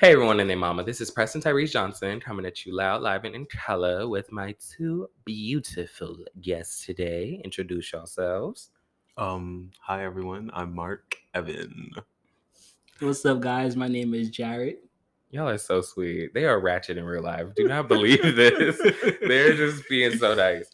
Hey everyone and their mama, this is Preston Tyrese Johnson coming at you loud, live, and in color with my two beautiful guests today. Introduce yourselves. Um, hi everyone, I'm Mark Evan. What's up, guys? My name is Jared. Y'all are so sweet. They are ratchet in real life. Do not believe this. They're just being so nice.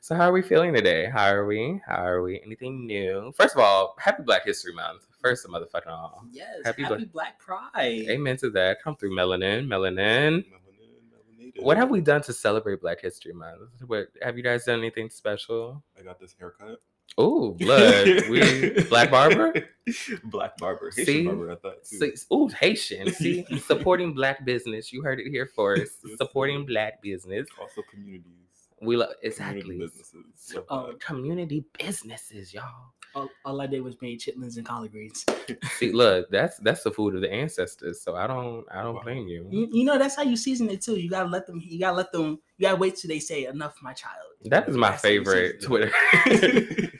So how are we feeling today? How are we? How are we? Anything new? First of all, happy Black History Month. First of motherfucking all. Yes, Happy happy, Black- Black Pride. Amen to that. Come through melanin, melanin. Melanin, melanated. What have we done to celebrate Black History Month? What have you guys done anything special? I got this haircut. Oh, blood. we Black Barber? Black barber. Haitian See? barber at that too. See, ooh, Haitian. See, supporting black business. You heard it here first. supporting black business. Also communities. We love Community exactly businesses. Love Oh, community businesses, y'all. All, all I did was make chitlins and collard greens. See, look, that's that's the food of the ancestors. So I don't I don't blame you. You, you know that's how you season it too. You gotta let them. You gotta let them. You gotta wait till they say enough, my child. That is my That's how you favorite Twitter.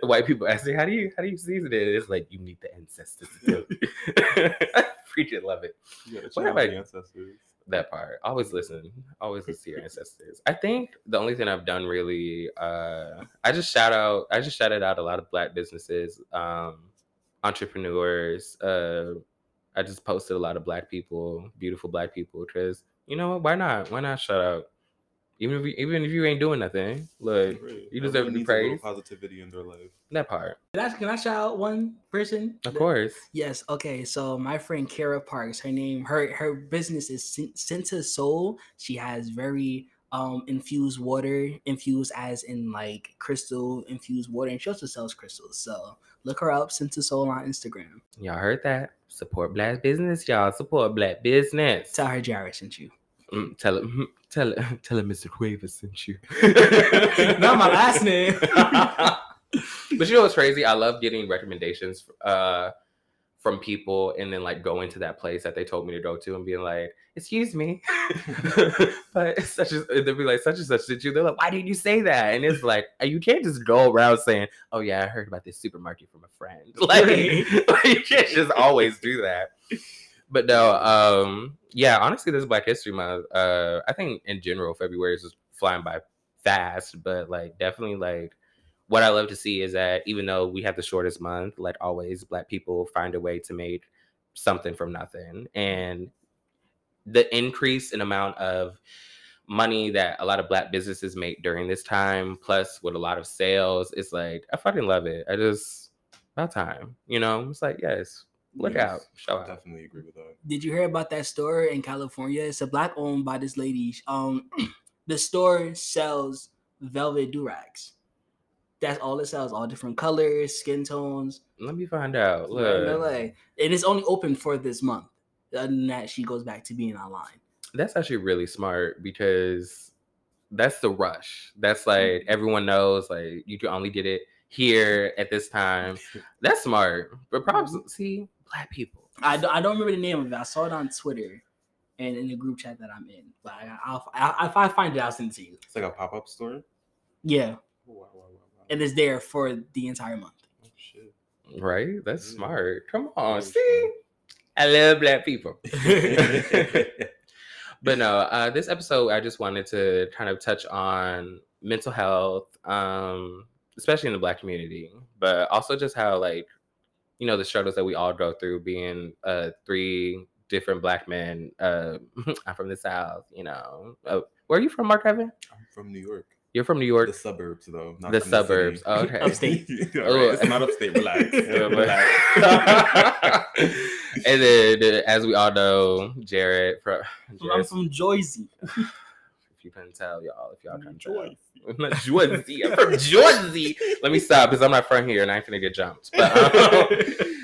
White people ask me, "How do you how do you season it?" It's like you need the ancestors to do it. I freaking love it. You gotta What check out about- the ancestors. That part. Always listen. Always listen to your ancestors. I think the only thing I've done really, uh, I just shout out. I just shouted out a lot of black businesses, um, entrepreneurs. Uh, I just posted a lot of black people, beautiful black people, because you know? Why not? Why not shout out? Even if you, even if you ain't doing nothing, look Right. you deserve to be needs a praised. Positivity in their life. that part, Can I, can I shout out one person? of course. Yes. Okay. So my friend Kara Parks, her name, her her business is Sen- Senta Soul. She has very um infused water, infused as in like crystal infused water, and she also sells crystals. So look her up, Senta Soul on Instagram. Y'all heard that? Support black business, y'all. Support black business. Tell her Jared sent you. Mm, tell him, tell him, tell him Mr. Quaver sent you. Not my last name. but you know what's crazy? I love getting recommendations uh, from people and then like going to that place that they told me to go to and being like, "Excuse me," but such as they'll be like, "Such and such did you?" They're like, "Why didn't you say that?" And it's like you can't just go around saying, "Oh yeah, I heard about this supermarket from a friend." Like, like, you can't just always do that. But no, um, yeah, honestly, this Black History Month, uh, I think in general, February is just flying by fast, but like definitely like what I love to see is that even though we have the shortest month, like always, black people find a way to make something from nothing. And the increase in amount of money that a lot of black businesses make during this time, plus with a lot of sales, it's like I fucking love it. I just about time, you know. It's like yes, look Yes, out, show I out. definitely agree with that. Did you hear about that store in California? It's a black owned by this lady. Um, the store sells velvet durags. That's all it sells. All different colors, skin tones. Let me find out. Right in Look, LA. And it's only open for this month. Other than that, she goes back to being online. that's actually really smart because that's the rush. That's like everyone knows like you can only get it here at this time. That's smart. But props see black people. I don't, I don't remember the name of it. I saw it on Twitter and in the group chat that I'm in. But I, I'll, I, if I find it, I'll send it to you. It's like a pop up store. Yeah. Oh, wow, wow, wow, wow. And it's there for the entire month. Oh, shit. Right? That's Yeah. smart. Come on. Very See? I love black people. but no, uh, this episode I just wanted to kind of touch on mental health, um, especially in the black community, but also just how like, you know, the struggles that we all go through being uh three different black men. Uh I'm from the South, you know. Uh, where are you from, Mark Evan? I'm from New York. You're from New York. The suburbs, though. Not The from city. suburbs. Oh, okay. Upstate. All right, Oh. It's not upstate. Relax. Yeah, Relax. and then, as we all know, Jared from I'm from Jersey. You couldn't tell, y'all, if y'all couldn't tell. I'm not Jersey. I'm from Jersey. Let me stop because I'm not from here and I ain't finna get jumped. But um,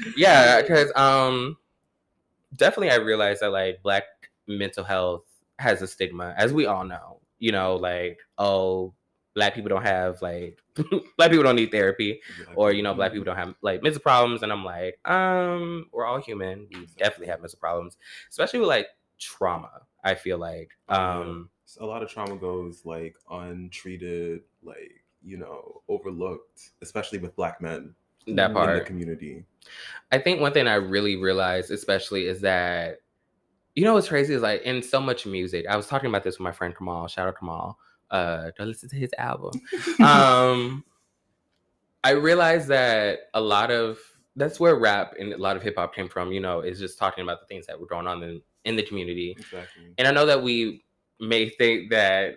yeah, because um, definitely I realized that like black mental health has a stigma, as we all know. You know, like oh, black people don't have like black people don't need therapy, or you know, black people don't have like mental problems, and I'm like, um, we're all human. We definitely have mental problems, especially with like trauma. I feel like um. A lot of trauma goes like untreated, like you know, overlooked, especially with black men that in the community. I think one thing I really realized, especially, is that You know what's crazy is like in so much music. I was talking about this with my friend Kamal. Shout out Kamal. Uh, don't listen to his album. um, I realized that a lot of that's where rap and a lot of hip hop came from. You know, is just talking about the things that were going on in in the community. Exactly. And I know that we may think that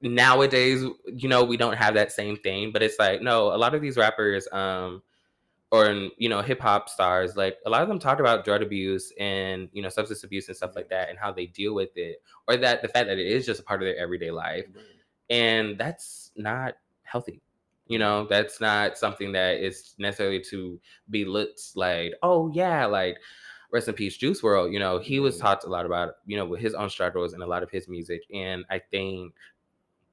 nowadays, you know, we don't have that same thing, but it's like no, a lot of these rappers, um, or you know, hip hop stars, like a lot of them talk about drug abuse and you know, substance abuse and stuff like that, and how they deal with it, or that the fact that it is just a part of their everyday life, and that's not healthy. You know, that's not something that is necessarily to be looked like, oh yeah, like rest in peace, Juice WRLD. You know, he was talked a lot about, you know, with his own struggles and a lot of his music. And I think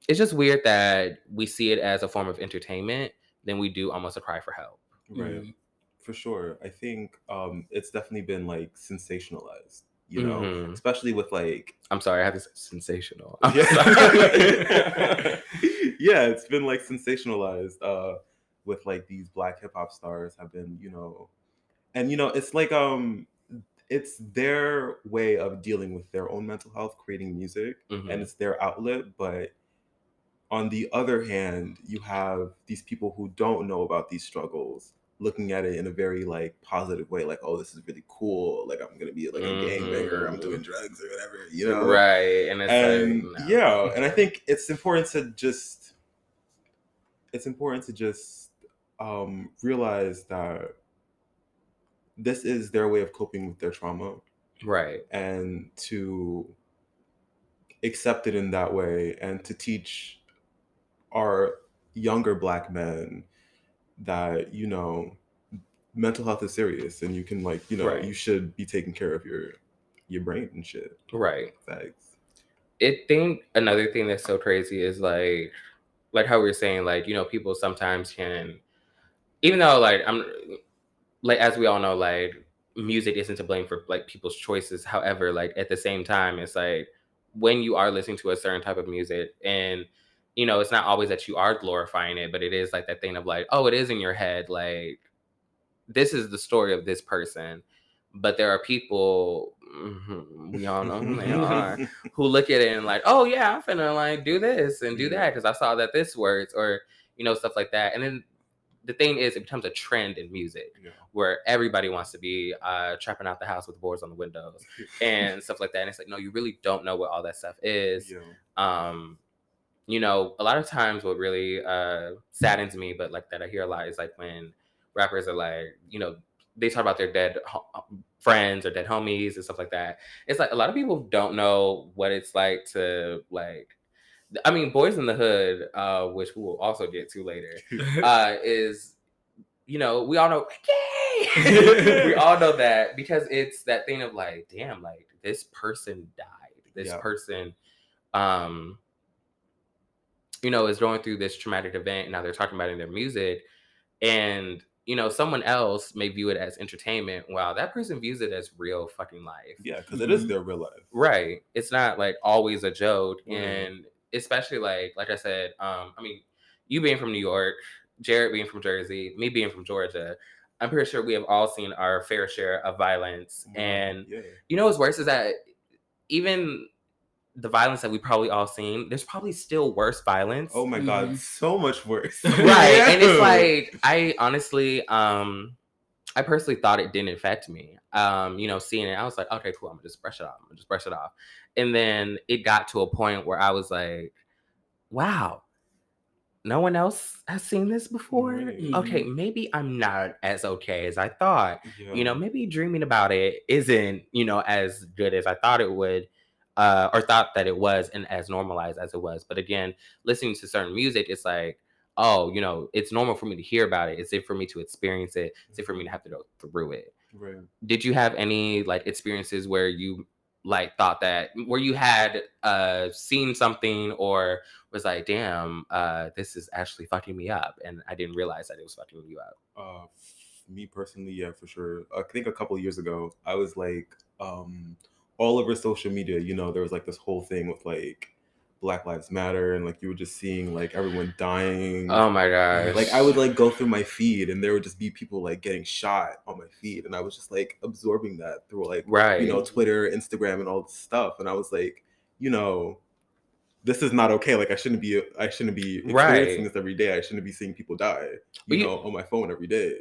it's just weird that we see it as a form of entertainment, then we do almost a cry for help. Right. Mhm. For sure. I think um it's definitely been like sensationalized, you know, Mhm. especially with like I'm sorry, I have this sensational. Yeah. yeah, it's been like sensationalized uh with like these black hip hop stars have been, you know, and you know, it's like um it's their way of dealing with their own mental health, creating music, Mhm. and it's their outlet, but on the other hand, you have these people who don't know about these struggles looking at it in a very like positive way, like, oh, this is really cool. Like I'm gonna be like a gangbanger, I'm doing drugs or whatever, you know? right. And it's and like, no. yeah and i think it's important to just it's important to just um realize that this is their way of coping with their trauma right. and to accept it in that way and to teach our younger black men that you know mental health is serious and you can like you know Right. you should be taking care of your your brain and shit Right. thanks it think another thing that's so crazy is like like how we were saying like you know people sometimes can even though like i'm like as we all know like music isn't to blame for like people's choices. However like at the same time it's like when you are listening to a certain type of music and you know it's not always that you are glorifying it but it is like that thing of like oh it is in your head like this is the story of this person. But there are people mhm, we all know who they are who look at it and like, oh yeah, I'm finna like do this and do that because I saw that this works or you know stuff like that. And then the thing is, it becomes a trend in music yeah. where everybody wants to be uh, trapping out the house with boards on the windows and stuff like that. And it's like, no, you really don't know what all that stuff is. yeah. Um, you know, a lot of times what really uh, saddens me, but like that I hear a lot is like when rappers are like, you know, they talk about their dead ho- friends or dead homies and stuff like that. It's like a lot of people don't know what it's like to like. I mean, Boyz n the Hood, uh, which we will also get to later, uh, is you know we all know Ricky. we all know that because it's that thing of like, damn, like this person died. This Yeah. person, um, you know, is going through this traumatic event, and now they're talking about it in their music, and you know, someone else may view it as entertainment, while that person views it as real fucking life. Yeah, because it is their real life. Right. It's not like always a joke. Right. And especially like like I said, um, I mean, you being from New York, Jared being from Jersey, me being from Georgia, I'm pretty sure we have all seen our fair share of violence. Wow, And yeah, you know what's worse is that even the violence that we probably all seen, there's probably still worse violence. oh my god, Mhm. so much worse. right. And it's like I honestly, um, I personally thought it didn't affect me. Um, you know, seeing it, I was like, okay, cool, I'm gonna just brush it off. I'm gonna just brush it off. And then it got to a point where I was like, wow, no one else has seen this before. Right. Okay, maybe I'm not as okay as I thought. Yeah. You know, maybe dreaming about it isn't, you know, as good as I thought it would. Uh, or thought that it was and as normalized as it was. But again, listening to certain music, it's like, oh, you know, it's normal for me to hear about it. It's it for me to experience it. It's it for me to have to go through it. right. Did you have any like experiences where you like thought that where you had uh seen something or was like, damn, uh, this is actually fucking me up and I didn't realize that it was fucking you up. Uh, me personally, yeah, for sure. I think a couple of years ago, I was like, um, all over social media. You know, there was like this whole thing with like Black Lives Matter, and like you were just seeing like everyone dying. Oh my gosh. Like I would like go through my feed, and there would just be people like getting shot on my feed, and I was just like absorbing that through like right. you know Twitter, Instagram, and all this stuff, and I was like, you know, this is not okay. Like I shouldn't be I shouldn't be experiencing Right. this every day. I shouldn't be seeing people die, you you- know, on my phone every day.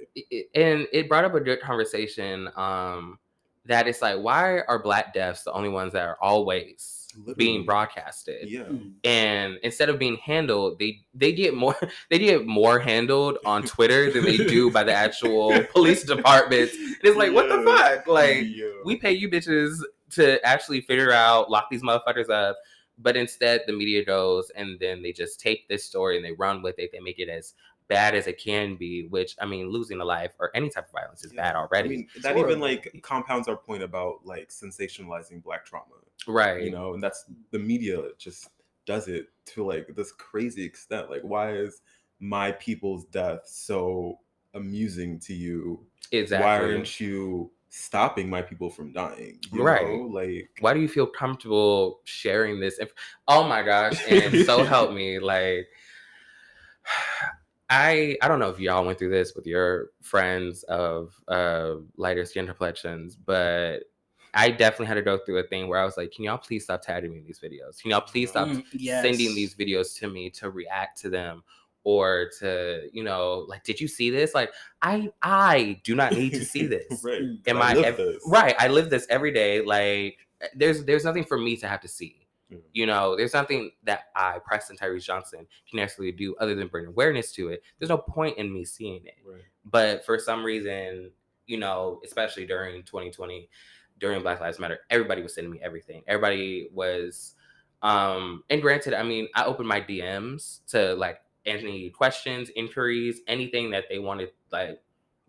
and it brought up a good conversation um that it's like why are black deaths the only ones that are always Literally. being broadcasted Yeah. Mm. and instead of being handled they they get more they get more handled on twitter than they do by the actual police departments and it's like what the fuck like Yeah. we pay you bitches to actually figure out lock these motherfuckers up but instead the media goes and then they just take this story and they run with it they make it as bad as it can be which i mean losing a life or any type of violence is Yeah. bad I already mean, It's that even like compounds our point about like sensationalizing black trauma, right you know, and that's the media just does it to like this crazy extent. Like, why is my people's death so amusing to you? exactly Why aren't you stopping my people from dying? You Right. know? Like, why do you feel comfortable sharing this inf- oh my gosh and so help me like i i don't know if y'all went through this with your friends of uh lighter skin complexions but i definitely had to go through a thing where i was like can y'all please stop tagging me in these videos can y'all please stop Mm, yes. sending these videos to me to react to them or to you know like did you see this like i i do not need to see this right? Am I I, live ev- this. right? I live this every day. Like there's there's nothing for me to have to see. Mm. You know, there's nothing that I, Preston Tyrese Johnson, can actually do other than bring awareness to it. There's no point in me seeing it. Right. But for some reason, you know, especially during 2020, during Black Lives Matter, everybody was sending me everything. Everybody was um and granted, I mean, I opened my DMs to like any questions, inquiries, anything that they wanted like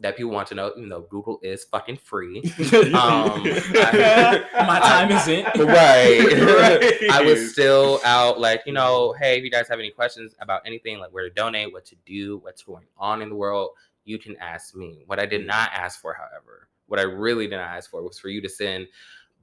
that people want to know, even though Google is fucking free. Um, I- My time isn't. right. I was still out like, you know, hey, if you guys have any questions about anything, like where to donate, what to do, what's going on in the world, you can ask me. What I did not ask for, however, what I really did not ask for was for you to send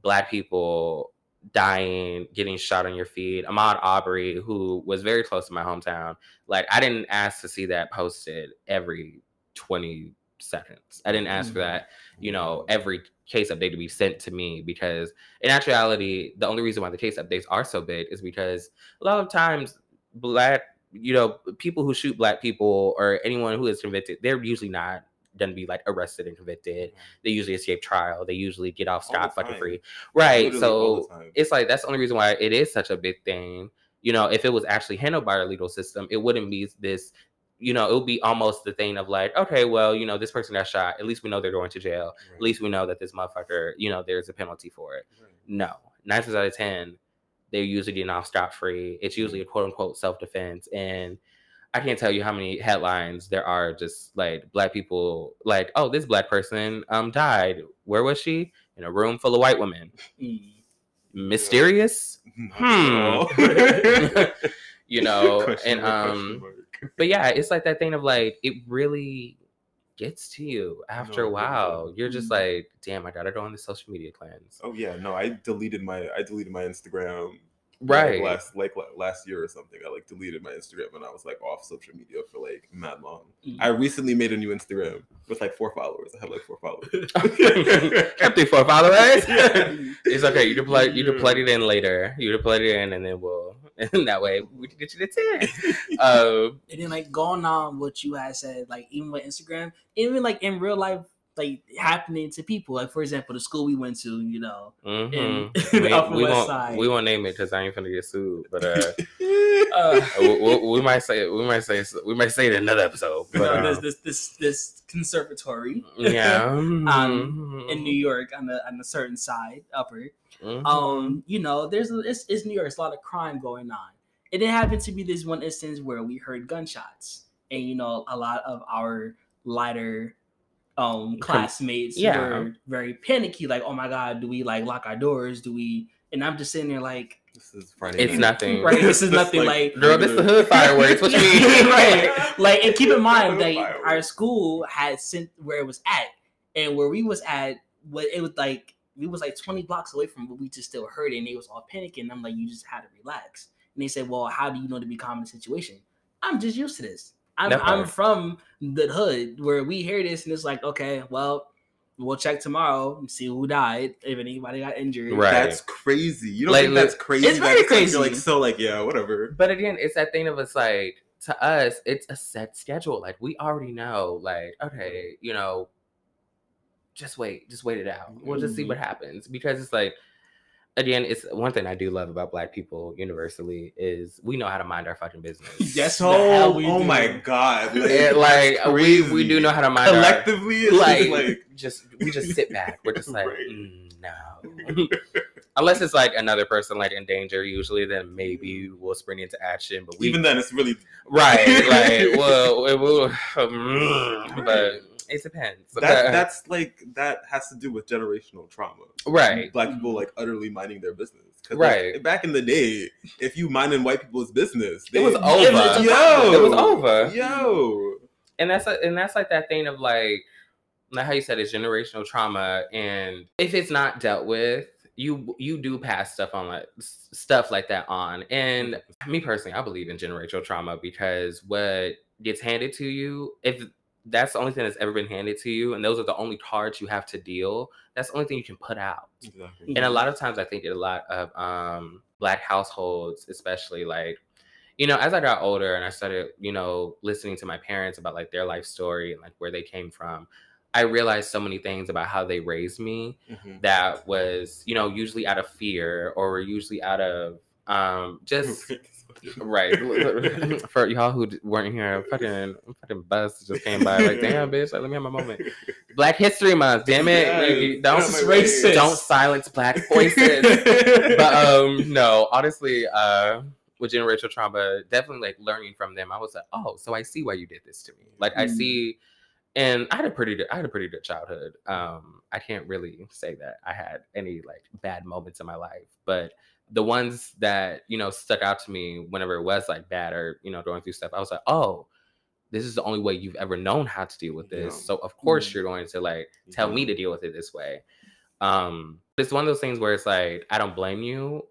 black people dying, getting shot on your feed. Ahmaud Arbery, who was very close to my hometown, like I didn't ask to see that posted every 20 seconds. I didn't ask for Mhm. that you know, every case update to be sent to me because in actuality, the only reason why the case updates are so big is because a lot of times black, you know, people who shoot black people or anyone who is convicted, they're usually not gonna be like arrested and convicted. They usually escape trial. They usually get off scot fucking free. Right. Literally So it's like that's the only reason why it is such a big thing. You know, if it was actually handled by our legal system, it wouldn't be this. You know, it would be almost the thing of like, okay, well, you know, this person got shot. At least we know they're going to jail. At least we know that this motherfucker, you know, there's a penalty for it. Right. No, nine times out of ten, they're usually getting off scot free. It's usually a quote unquote self defense, and I can't tell you how many headlines there are just like black people, like, oh, this black person um died. Where was she? In a room full of white women. Mysterious, Not Hmm. you know, and um. But yeah, it's like that thing of like it really gets to you after No, a while. does. You're just Mm. like, damn, I gotta go on the social media cleanse. Oh yeah, no, I deleted my I deleted my Instagram like, Right. last like last year or something. I like deleted my Instagram and I was like off social media for like mad long. I recently made a new Instagram with like four followers. I have like four followers. Kept three, four followers. Yeah. it's okay. You can plug you can plug it in later. You can plug it in and then we'll and that way we can get you to ten. Um And then like going on what you had said, like even with Instagram, even like in real life, like happening to people. Like for example, the school we went to, you know, mhm. in we, the Upper we West won't Side. we won't name it because I ain't gonna get sued. But uh, uh, we, we, we might say we might say we might say it in another episode. But know, uh, this this this this conservatory yeah, Um, in New York on the on a certain side, upper. Mhm. Um, you know, there's it's, it's New York. There's a lot of crime going on. It happened to be this one instance where we heard gunshots, and you know, a lot of our lighter um classmates yeah. were very panicky, like, "Oh my god, do we like lock our doors? Do we?" And I'm just sitting there like, This is Friday. It's nothing. Right, this is This nothing like- Girl, this the hood fireworks. What you mean? right. Like, and keep in mind that Fireworks. our school had sent where it was at, and where we was at, what it was like, we was like 20 blocks away from, but we just still heard it, and they was all panicking. I'm like, you just had to relax. and they said, "Well, how do you know to be calm in the situation?" I'm just used to this. I'm That I'm from the hood where we hear this and it's like, okay, well, we'll check tomorrow and see who died if anybody got injured. Right. That's crazy. You don't Like, think that's crazy? it's very like, crazy. You're like so like yeah, whatever. But again, it's that thing of it's like to us, it's a set schedule. Like we already know, like, okay, you know, just wait, just wait it out. We'll just see Mhm. what happens. Because it's like again, it's one thing I do love about black people universally is we know how to mind our fucking business. Yes, so the hell we oh do. my god, like, And, like we we do know how to mind our collectively. It's like, just like just we just sit back. We're just like, Right. "Mm, no. Unless it's like another person like in danger, usually then maybe we'll spring into action. But we even then, it's really right, like well, it will, mm, but it depends. that. But- That's like that has to do with generational trauma. right, Black people like utterly minding their business. Right. Like, back in the day, if you minded white people's business, It was they- over. Yo, It was over. Yo. and that's a, and that's like that thing of like, like how you said it's generational trauma, and if it's not dealt with. You you do pass stuff on like stuff like that on, and me personally, I believe in generational trauma because what gets handed to you, if that's the only thing that's ever been handed to you, and those are the only cards you have to deal, that's the only thing you can put out. Exactly. And a lot of times, I think in a lot of um, black households, especially like, you know, as I got older and I started, you know, listening to my parents about like their life story and like where they came from, I realized so many things about how they raised me Mhm. that was, you know, usually out of fear or were usually out of um, just Right. For y'all who weren't here, fucking fucking bus just came by. Like, damn, bitch, like, let me have my moment. Black History Month, damn it. Don't racist. don't silence black voices. but um, no, honestly, uh, with generational trauma, definitely like learning from them. I was like, oh, so I see why you did this to me. Like, I Mm. see. And I had a pretty, good, I had a pretty good childhood. Um, I can't really say that I had any like bad moments in my life, but the ones that you know stuck out to me whenever it was like bad or you know going through stuff, I was like, oh, this is the only way you've ever known how to deal with this. Yeah. So of course Mm. you're going to like tell me to deal with it this way. Um, it's one of those things where it's like I don't blame you,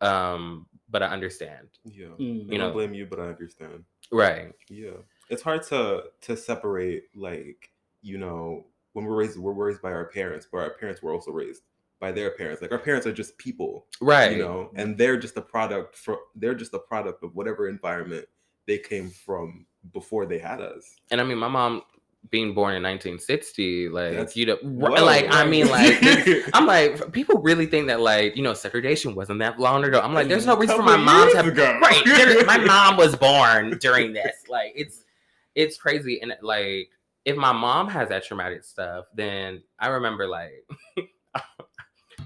um, but I understand. Yeah. Mm. I You don't blame you, but I understand. right? Yeah. It's hard to to separate like, you know, when we're raised we're raised by our parents, but our parents were also raised by their parents. Like our parents are just people, Right. you know, and they're just a product for they're just a product of whatever environment they came from before they had us. And I mean, my mom being born in 1960, like That's- you know, Whoa. like I mean, like this- I'm like, people really think that like you know segregation wasn't that long ago. I'm like, there's no reason for my mom to have ago. right. there- my mom was born during this. Like it's it's crazy. And like if my mom has that traumatic stuff, then I remember like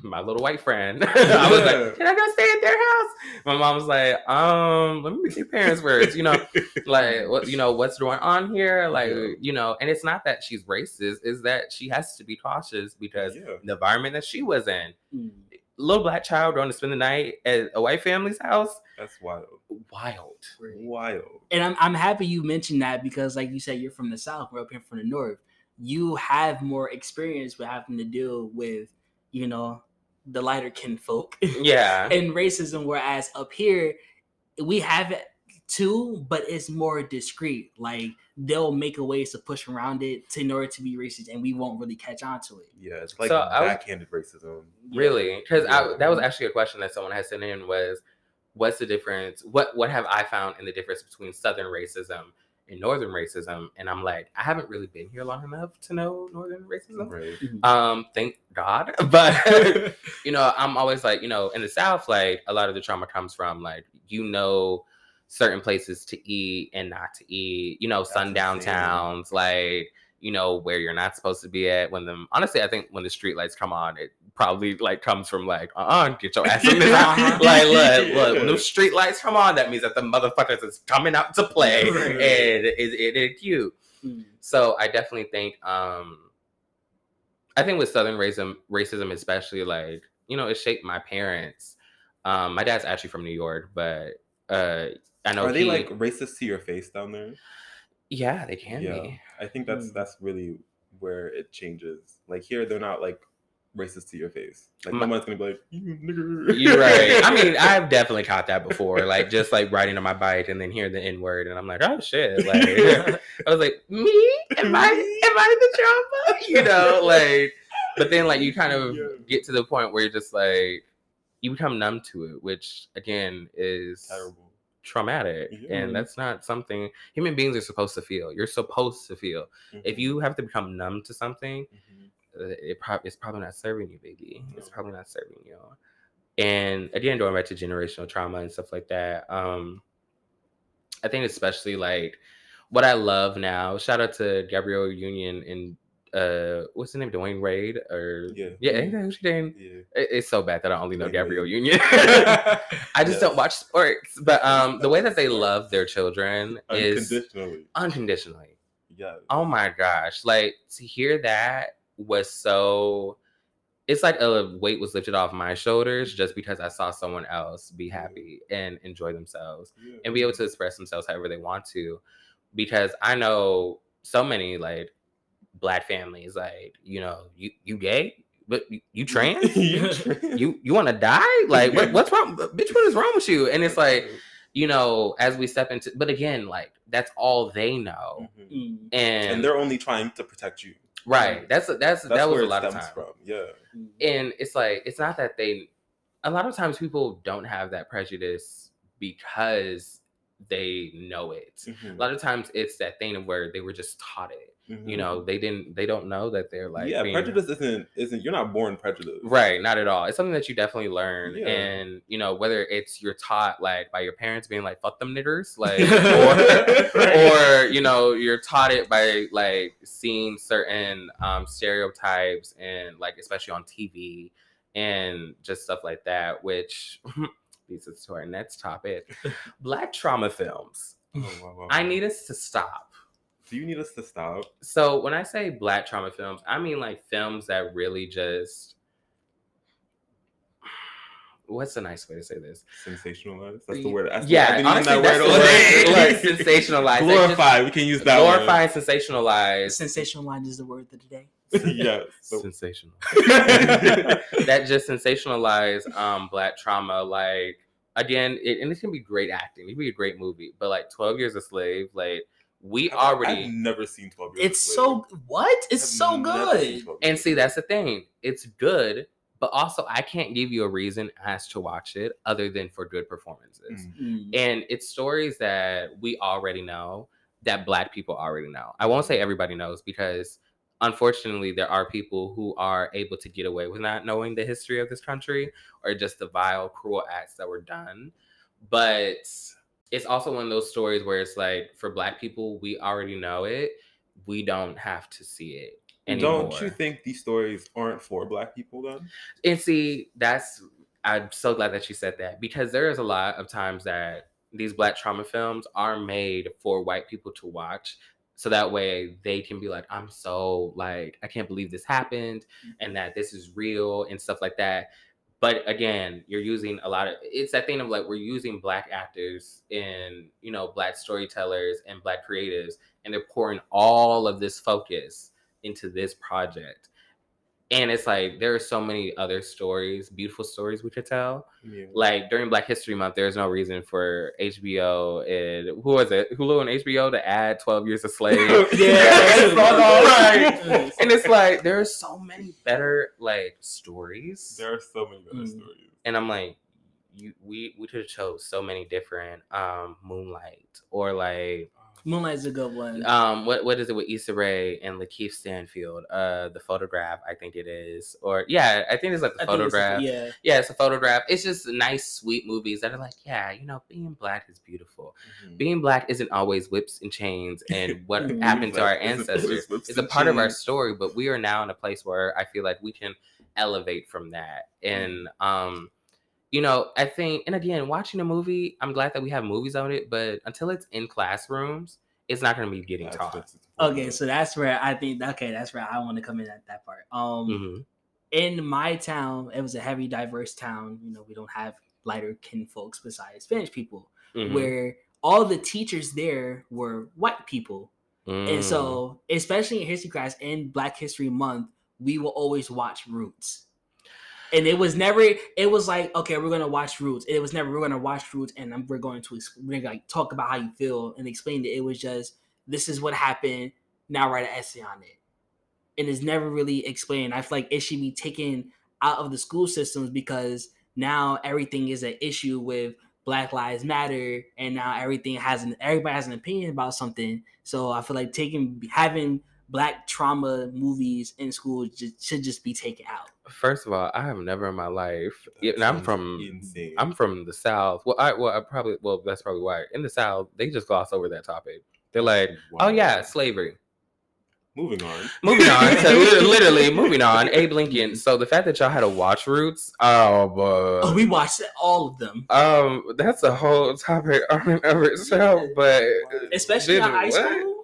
my little white friend. I was like, can I go stay at their house? My mom was like, um, let me meet your parents first. You know, like what you know what's going on here like Yeah. you know and it's not that she's racist is that she has to be cautious because Yeah. the environment that she was in Mm. little black child going to spend the night at a white family's house That's wild. wild Wild. And I'm I'm happy you mentioned that because, like you said, you're from the south. We're up here from the north. You have more experience with having to deal with, you know, the lighter kinfolk yeah and racism. Whereas up here, we have it too, but it's more discreet. Like they'll make a ways to push around it to, in order to be racist, and we won't really catch on to it. Yeah, it's like So I was- backhanded racism. really because Yeah. that was actually a question that someone had sent in was what's the difference what what have i found in the difference between southern racism and northern racism and i'm like i haven't really been here long enough to know northern racism Right. um thank god but you know i'm always like you know in the south like a lot of the trauma comes from like you know certain places to eat and not to eat you know That's sundown insane. towns like you know where you're not supposed to be at when the honestly i think when the street lights come on it probably like comes from like uh-uh get your ass in this house. Uh-huh. like look look when those street lights come on that means that the motherfuckers is coming out to play and it, it, it cute Mm. so I definitely think um I think with Southern racism racism especially like, you know, it shaped my parents. Um my dad's actually from New York, but uh I know Are they he- like racist to your face down there? Yeah, they can Yeah. be. I think that's Mm. that's really where it changes. Like here, they're not like racist to your face. Like My- no one's gonna be like, you nigger. You're right. I mean, I've definitely caught that before. Like just like riding on my bike and then hear the N word, and I'm like, oh shit. Like I was like, me? Am I am I the trauma? You know, like but then like you kind of Yeah. get to the point where you're just like you become numb to it, which again is terrible. traumatic. Yeah. And that's not something human beings are supposed to feel. You're supposed to feel. If Mhm. you have to become numb to something, Mhm. It prob- it's probably not serving you, baby. It's probably not serving you. And again, going back to generational trauma and stuff like that, um, I think especially like what I love now. Shout out to Gabrielle Union and uh, what's the name? Dwyane Wade or Yeah. yeah, ain't she? Yeah. It- It's so bad that I only know Dwyane Gabrielle Wade. Union. I just don't watch sports, but um, the way that they love their children is Unconditionally. unconditionally. Yeah. Oh my gosh. Like to hear that was so it's like a weight was lifted off my shoulders just because I saw someone else be happy and enjoy themselves Yeah. and be able to express themselves however they want to. Because I know so many like black families, like, you know, you you gay, but you, you trans? You you you want to die? Like what, what's wrong? Bitch, what is wrong with you? And it's like, you know, as we step into but again, like that's all they know. Mhm. Mm. And, and they're only trying to protect you. Right. That's that's, That's that was where a it lot of stems time. from. Yeah. Mm. And it's like it's not that they a lot of times people don't have that prejudice because they know it. Mhm. A lot of times it's that thing of where they were just taught it. You Mhm. know, they didn't they don't know that they're like yeah, being- prejudice isn't isn't you're not born prejudiced. Right, not at all. It's something that you definitely learn, Yeah. and you know whether it's you're taught like by your parents being like "fuck them niggers," like, or or you know you're taught it by like seeing certain um, stereotypes and like especially on TV and just stuff like that, which leads us to our next topic: Black trauma films. Oh, wow, wow, I need us to stop. Do you need us to stop? So when I say black trauma films, I mean like films that really just what's a nice way to say this? Sensationalized. That's the word. That's the- yeah, I've been using honestly, that's the word. day. Like, sensationalize. Like, just Glorify. We can use that glorify and sensationalize. Sensationalized is the word of the day. yes. So- Sensational. that just sensationalized um black trauma like again it, and it can be great acting it can be a great movie but like 12 years a slave like we I've- already I've never seen Twelve Years. a It's Slave. so what? It's I've so good. And see, that's the thing. It's good, but also I can't give you a reason as to watch it other than for good performances. Slave. Mm. And it's stories that we already know, that black people already know. I won't say everybody knows because unfortunately there are people who are able to get away with not knowing the history of this country or just the vile, cruel acts that were done. But it's also one of those stories where it's like for black people, we already know it. We don't have to see it anymore. Don't you think these stories aren't for Black people then? And see, that's I'm so glad that you said that because there is a lot of times that these black trauma films are made for white people to watch. So that way they can be like, I'm so like, I can't believe this happened mm. and that this is real and stuff like that. But again, you're using a lot of it's that thing of like we're using black actors and you know, black storytellers and black creatives, and they're pouring all of this focus into this project and it's like there are so many other stories beautiful stories we could tell Yeah. like during black history month there's no reason for hbo and who was it hulu and hbo to add 12 years a slave Yeah. right. and it's like there are so many better like stories There are so many better Mm. stories. and i'm like you we we could have chose so many different um moonlight or like Moonlight's a good one. um what what is it with Issa Rae and Lakeith Stanfield? Uh the photograph, I think it is. Or yeah, I think it's like the I think it's a- photograph. yeah. yeah, it's a photograph. It's just nice, sweet movies that are like, yeah, you know, being black is beautiful. Mhm. Being black isn't always whips and chains and what happened to our black isn't ancestors. It's a and part of our story, but we are now in a place where I feel like we can elevate from that. And um, you know, I think, and again, watching a movie, I'm glad that we have movies on it, but until it's in classrooms, it's not going to be getting That's taught. what's important. Okay, so that's where I think okay, that's where I want to come in at that part. Um Mhm. in my town, it was a heavy diverse town. You know, we don't have lighter kin folks besides Spanish people, Mhm. where all the teachers there were white people. Mm. And so, especially in history class in Black History Month, we will always watch Roots. And it was never. It was like, okay, we're gonna watch Roots. It was never we're gonna watch Roots, and we're going to we're gonna like talk about how you feel and explain it. It was just this is what happened. Now write an essay on it, and it's never really explained. I feel like it should be taken out of the school systems because now everything is an issue with Black Lives Matter, and now everything has an everybody has an opinion about something. So I feel like taking having black trauma movies in school just, should just be taken out. First of all, I have never in my life, yeah, and I'm from insane. I'm from the South. Well, I well I probably well that's probably why in the South they just gloss over that topic. They're like, oh yeah, slavery. Moving on. Moving on to li- literally moving on. Abe Lincoln. So the fact that y'all had to watch Roots, oh, but Oh, we watched all of them, um, that's a whole topic on and of itself. But especially in Did- high school.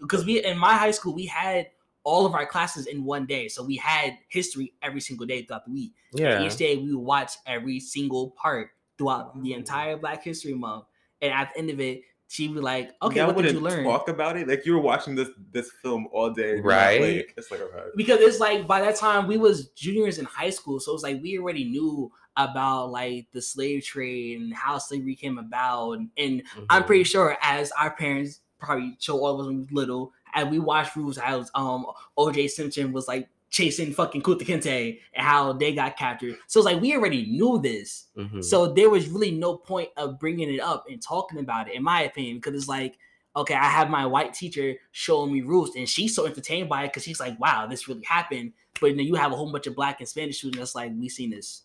Because we in my high school we had all of our classes in one day, so we had history every single day throughout the week. Yeah, Each day we would watch every single part throughout the entire Black History Month, and at the end of it, she'd be like, "Okay, Y'all what did you learn?" Talk about it like you were watching this this film all day, and you're not, Right. like- it's like okay. because it's like by that time we was juniors in high school so it's like we already knew about like the slave trade and how slavery came about and, and i'm Mhm. pretty sure as our parents probably show all of us when we was little and we watched Roots how um oj simpson was like chasing fucking Kunta Kinte and how they got captured so it's like we already knew this Mhm. so there was really no point of bringing it up and talking about it, in my opinion, because it's like, okay, I have my white teacher showing me Roots, and she's so entertained by it because she's like, wow, this really happened. But then you have a whole bunch of black and Spanish students that's like, we seen this.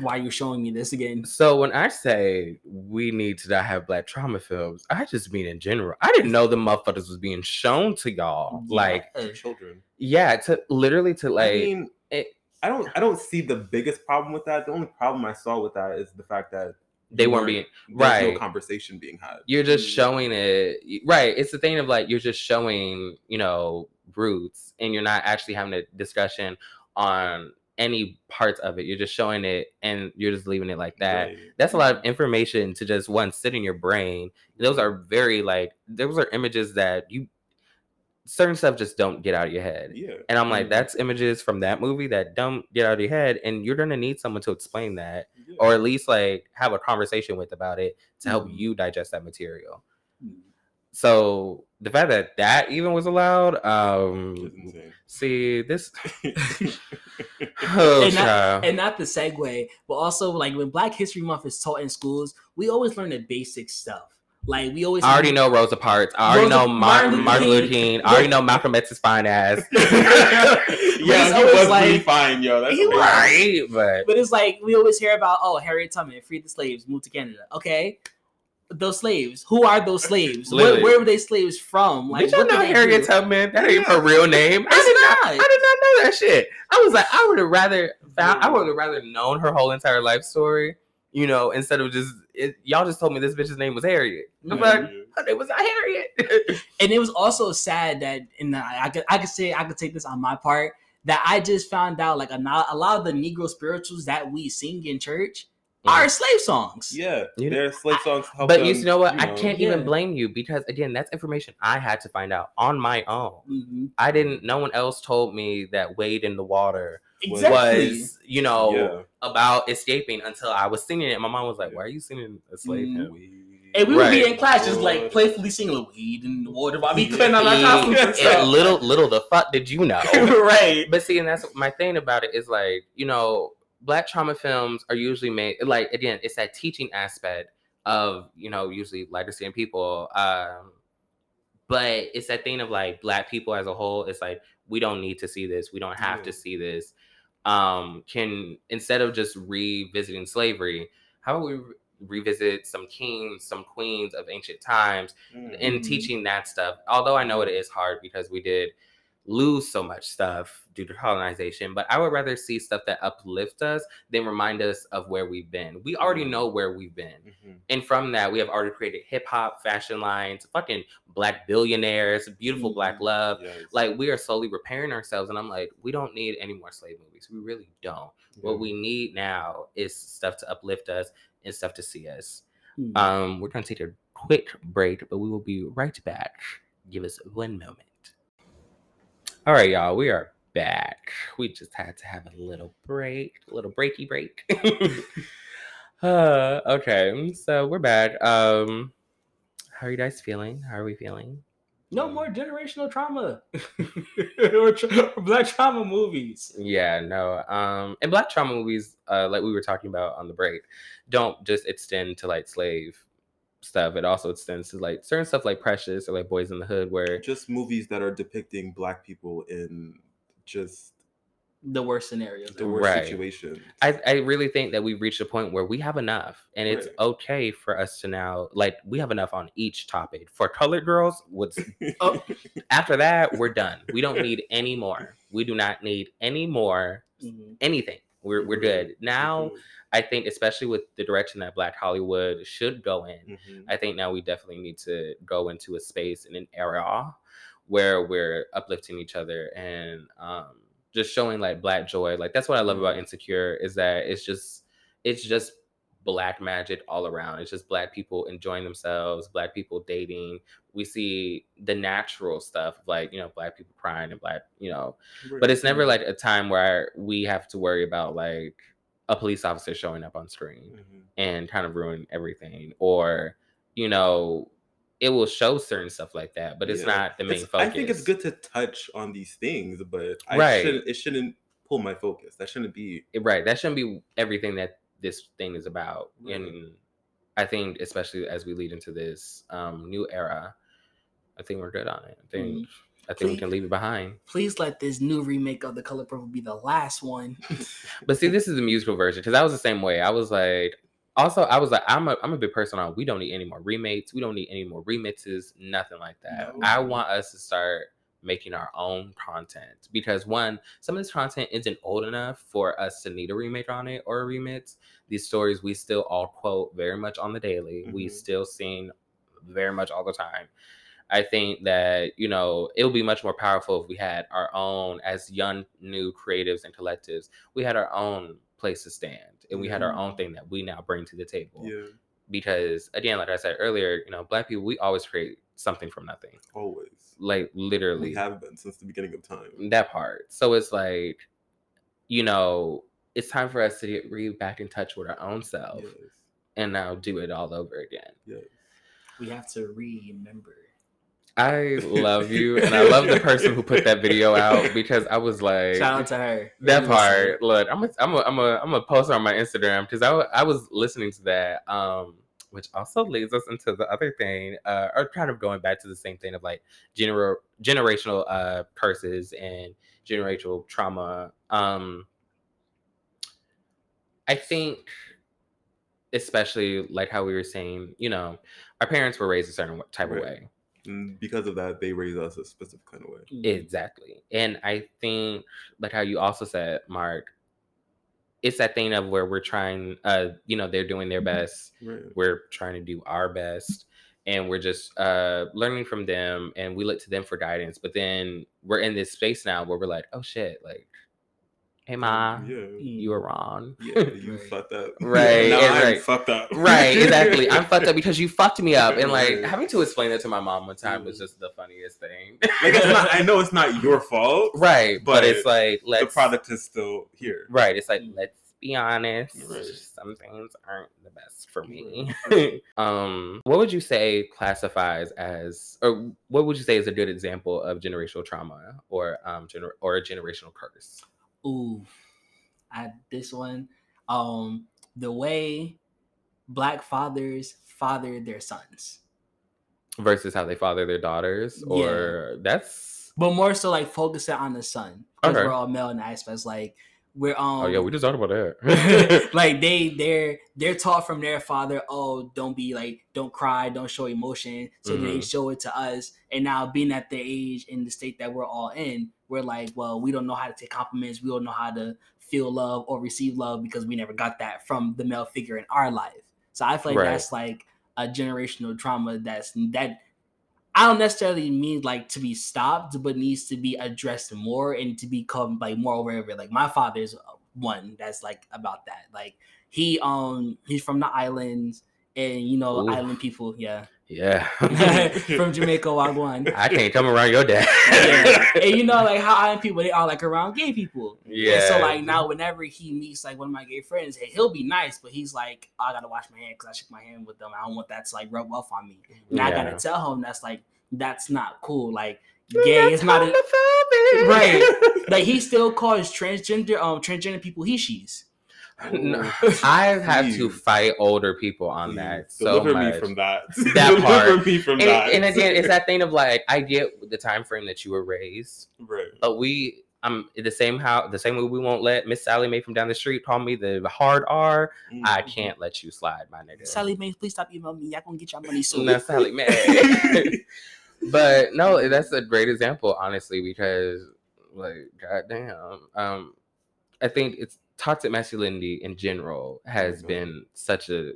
Why you showing me this again? So when I say we need to not have black trauma films, I just mean in general. I didn't know the motherfuckers was being shown to y'all. Like, Yeah. children. yeah, to literally to like I mean, it- I don't I don't see the biggest problem with that. The only problem I saw with that is the fact that they you weren't being right. no conversation being had. you're just Mm. showing it right it's the thing of like you're just showing you know roots and you're not actually having a discussion on any parts of it you're just showing it and you're just leaving it like that Right. that's a lot of information to just one sit in your brain those are very like those are images that you certain stuff just don't get out of your head Yeah. and i'm like that's images from that movie that don't get out of your head and you're gonna need someone to explain that yeah. or at least like have a conversation with about it to help Mhm. you digest that material so the fact that that even was allowed um see this oh And that- child. And not the segue, but also like when Black History Month is taught in schools, we always learn the basic stuff. Like we always I already know Rosa Parks. I already Rosa- know Martin, Martin Martin Luther Luther King. King. I already know Malcolm X's fine ass. yeah, it's he was like- really fine, yo. That's He amazing. right, but But it's like we always hear about oh Harriet Tubman freed the slaves, moved to Canada. Okay, those slaves. Who are those slaves? Where, where were they slaves from? did you what know they Harriet do? Tubman? That ain't her real name. I It's did not. not. I did not know that shit. I was like, I would have rather found. I would have rather known her whole entire life story. You know, instead of just it, y'all just told me this bitch's name was Harriet. I'm Mhm. like, her name was not Harriet. And it was also sad that, and I could I could say I could take this on my part that I just found out like a, a lot of the Negro spirituals that we sing in church. Are slave songs. Yeah, You- their slave songs help but them, you know what? I know. can't Yeah. even blame you because again, that's information I had to find out on my own. Mhm. I didn't. No one else told me that Wade in the Water Was- Exactly. was, you know, Yeah. about escaping until I was singing it. My mom was like, "Why are you singing a slave Mm. hymn?" And we would be in class just like playfully singing a "Wade in the Water" while we putting on our costumes and And stuff. little, little the fuck did you know? right. but see, and that's my thing about it is like, you know, black trauma films are usually made like again, it's that teaching aspect of, you know, usually lighter skinned people. Um, but it's that thing of like black people as a whole, it's like we don't need to see this, we don't have to see this. Um, can instead of just revisiting slavery, how about we re- revisit some kings, some queens of ancient times, in Mhm. teaching that stuff. Although I know it is hard because we did lose so much stuff due to colonization, but I would rather see stuff that uplift us than remind us of where we've been. We already Mhm. know where we've been. Mhm. And from that, we have already created hip hop, fashion lines, fucking black billionaires, beautiful black Mhm. love. Yes. Like we are slowly repairing ourselves, and I'm like, we don't need any more slave movies. We really don't. What we need now is stuff to uplift us and stuff to see us. Mhm. Um, we're gonna take a quick break, but we will be right back. Give us one moment. All right, y'all, we are back. We just had to have a little break, a little breaky break. uh, okay, so we're back. Um, how are you guys feeling? How are we feeling? No more generational trauma or tra- black trauma movies. Yeah, no. Um, and black trauma movies, uh, like we were talking about on the break, don't just extend to like slave stuff. It also extends to like certain stuff like Precious or like Boyz n the Hood, where Just movies that are depicting black people in just The worst scenarios. the worst Right. situations. I, I really think that we've reached a point where we have enough and it's Right. okay for us to now like we have enough on each topic for colored girls what's Oh. after that we're done we don't need any more we do not need any more Mhm. anything we're, we're good now i think especially with the direction that black hollywood should go in Mhm. I think now we definitely need to go into a space and an era where we're uplifting each other and um, just showing like black joy. Like that's what I love about Insecure is that it's just it's just black magic all around. It's just black people enjoying themselves, black people dating. We see the natural stuff like you know black people crying and black you know, but it's never like a time where we have to worry about like a police officer showing up on screen Mhm. and kind of ruin everything or you know it will show certain stuff like that but it's Yeah. not the main It's- focus I think it's good to touch on these things, but I Right. shouldn't, it shouldn't pull my focus. That shouldn't be. right that shouldn't be everything that this thing is about and i think especially as we lead into this um new era i think we're good on it i think i think we can leave it behind. Please let this new remake of The Color Purple be the last one. but see this is the musical version because i was the same way. I was like also i was like i'm a, I'm a big person on we don't need any more remakes. We don't need any more remixes nothing like that. No. i want us to start making our own content because one some of this content isn't old enough for us to need a remake on it or a remix. These stories we still all quote very much on the daily. We Mhm. still sing very much all the time I think that you know it would be much more powerful if we had our own as young new creatives and collectives. We had our own place to stand, and we had our mm-hmm. own thing that we now bring to the table. Yeah, Because again, like I said earlier, you know, black people we always create something from nothing, always. like literally We have been since the beginning of time. that part. So it's like, you know, it's time for us to get re back in touch with our own self Yes. and now do it all over again. Yes. We have to remember. I love you, and I love the person who put that video out because I was like, Shout out to her. that part. Look, I'm a, I'm a, I'm a, I'm a post on my Instagram because I, I was listening to that, um, which also leads us into the other thing, uh, or kind of going back to the same thing of like gener- generational uh curses and generational trauma. Um, I think, especially like how we were saying, you know, our parents were raised a certain type of way. And because of that, they raise us a specific kind of way. Exactly. And I think like how you also said, Mark, it's that thing of where we're trying uh, you know, they're doing their best, Right. we're trying to do our best, and we're just uh learning from them and we look to them for guidance. But then we're in this space now where we're like, oh shit, like, hey ma, Yeah. you were wrong. Yeah. You Right. fucked up. Right, Now it's I'm right. fucked up. right, exactly. I'm fucked up because you fucked me up. And like Right. having to explain that to my mom one time was Mhm. just the funniest thing. Like it's not. I know it's not your fault. right. But, But it's like let's The product is still here. Right. It's like, Mm. let's be honest. Right. Some things aren't the best for me. um, what would you say classifies as, or what would you say is a good example of generational trauma or um gener- or a generational curse? Ooh, I this one. Um, the way black fathers father their sons, Versus how they father their daughters, or that's but more so like focusing on the son because Okay. we're all male in aspects. Like we're um. oh yeah, we just talked about that. like they they're they're taught from their father oh don't be like don't cry don't show emotion so they Mhm. show it to us and now being at the age in the state that we're all in we're like well we don't know how to take compliments we don't know how to feel love or receive love because we never got that from the male figure in our life so i feel like Right. that's like a generational trauma that's that I don't necessarily mean like to be stopped, but needs to be addressed more and to become like more aware of it. Like my father's one that's like about that. Like he um he's from the islands and you know Oof. island people, yeah. Yeah. from Jamaica Wagwan. I can't come around your dad. yeah. And you know, like how island people they are like around gay people. Yeah. And so like now, whenever he meets like one of my gay friends, hey, he'll be nice, but he's like, oh, I gotta wash my hand because I shook my hand with them. I don't want that to like rub off on me. And I gotta tell him that's like that's not cool. Like gay is not a, right. Like he still calls transgender um transgender people he she's. No, I've had to fight older people on that so Deliver much. me from that. That Deliver part. me from and, that. and again, it's that thing of like I get the time frame that you were raised, right. but we I'm the same how the same way we won't let Miss Sally Mae from down the street call me the hard R. I Mhm. can't let you slide, my nigga. Sallie Mae, please stop emailing me. Y'all gonna get your money soon. No, Sallie Mae. but no, that's a great example, honestly, because like, goddamn, um, I think it's toxic masculinity in general has Mhm. been such a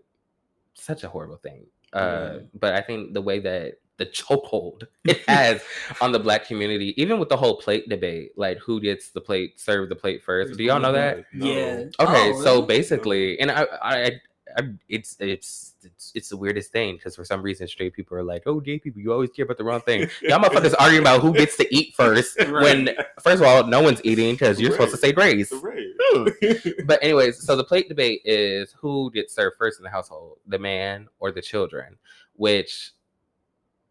such a horrible thing. Uh, Mhm. but I think the way that the chokehold it has on the black community, even with the whole plate debate, like who gets the plate, serve the plate first. Do y'all know that? No. Yeah. Okay, Oh, so really? basically, and I, I, I, I it's, it's, it's, it's the weirdest thing because for some reason, straight people are like, "Oh, gay people, you always care about the wrong thing." Y'all motherfuckers arguing about who gets to eat first when, first of all, no one's eating because you're supposed to say grace. Right. But anyways, so the plate debate is who gets served first in the household, the man or the children? Which,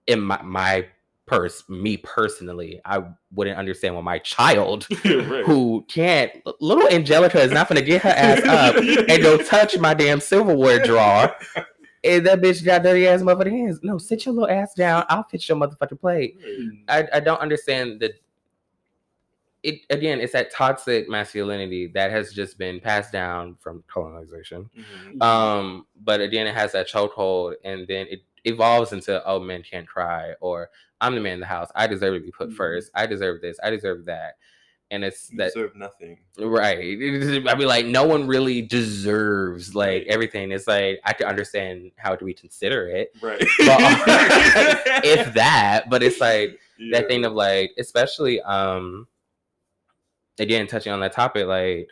in my my purse, me personally, I wouldn't understand when my child right. who can't little Angelica is not gonna get her ass up and go touch my damn silverware drawer. And that bitch got dirty ass motherfucking hands. No, sit your little ass down. I'll fix your motherfucking plate. I, I don't understand that it again, it's that toxic masculinity that has just been passed down from colonization. Mhm. Um, but again, it has that chokehold and then it evolves into oh men can't cry or I'm the man in the house. I deserve to be put Mhm. first. I deserve this. I deserve that. And it's You that deserve nothing. Right. I mean, like, no one really deserves like Right. everything. It's like I can understand how do we consider it, Right. if that. But it's like Yeah. that thing of like, especially um, again, touching on that topic, like,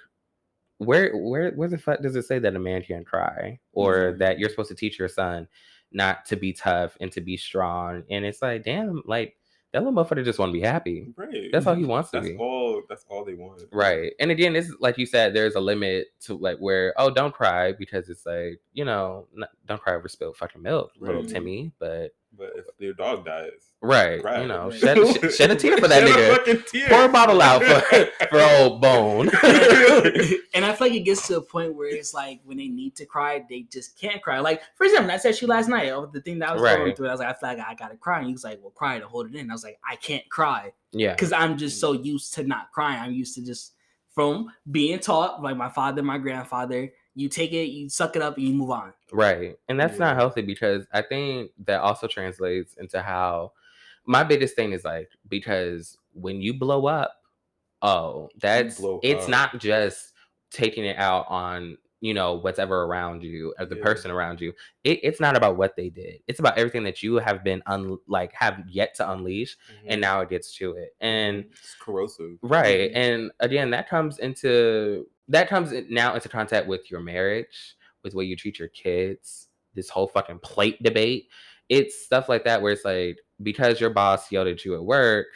where where where the fuck does it say that a man can't cry or Mhm. that you're supposed to teach your son not to be tough and to be strong? And it's like, damn, like that little motherfucker just want to be happy. Right. That's all he wants to That's be. all. That's all they want. Right. And again, it's like you said, there's a limit to like where, oh, don't cry because it's like, you know, not, don't cry over spilled fucking milk, little Timmy. But But if your dog dies, right, cry. you know, Right. shed, shed a tear for that Shed a nigga. fucking tear. Pour a bottle out for, for old Bone. and I feel like it gets to a point where it's like when they need to cry, they just can't cry. Like for example, I said to you last night of the thing that I was going through. I was like, I feel like I gotta cry, and he was like, Well, cry to hold it in. I was like, I can't cry yeah. because I'm just so used to not crying. I'm used to just from being taught like my father, my grandfather. You take it, you suck it up, and you move on. Right. And that's not healthy because I think that also translates into how my biggest thing is like, because when you blow up, oh, that's it's up. not just taking it out on, you know, what's ever around you or the Yeah. person around you. It, it's not about what they did. It's about everything that you have been un, like have yet to unleash mm-hmm. and now it gets to it. And it's corrosive. Right. Mm-hmm. And again, that comes into that comes in- now into contact with your marriage, with the way you treat your kids, this whole fucking plate debate. It's stuff like that where it's like because your boss yelled at you at work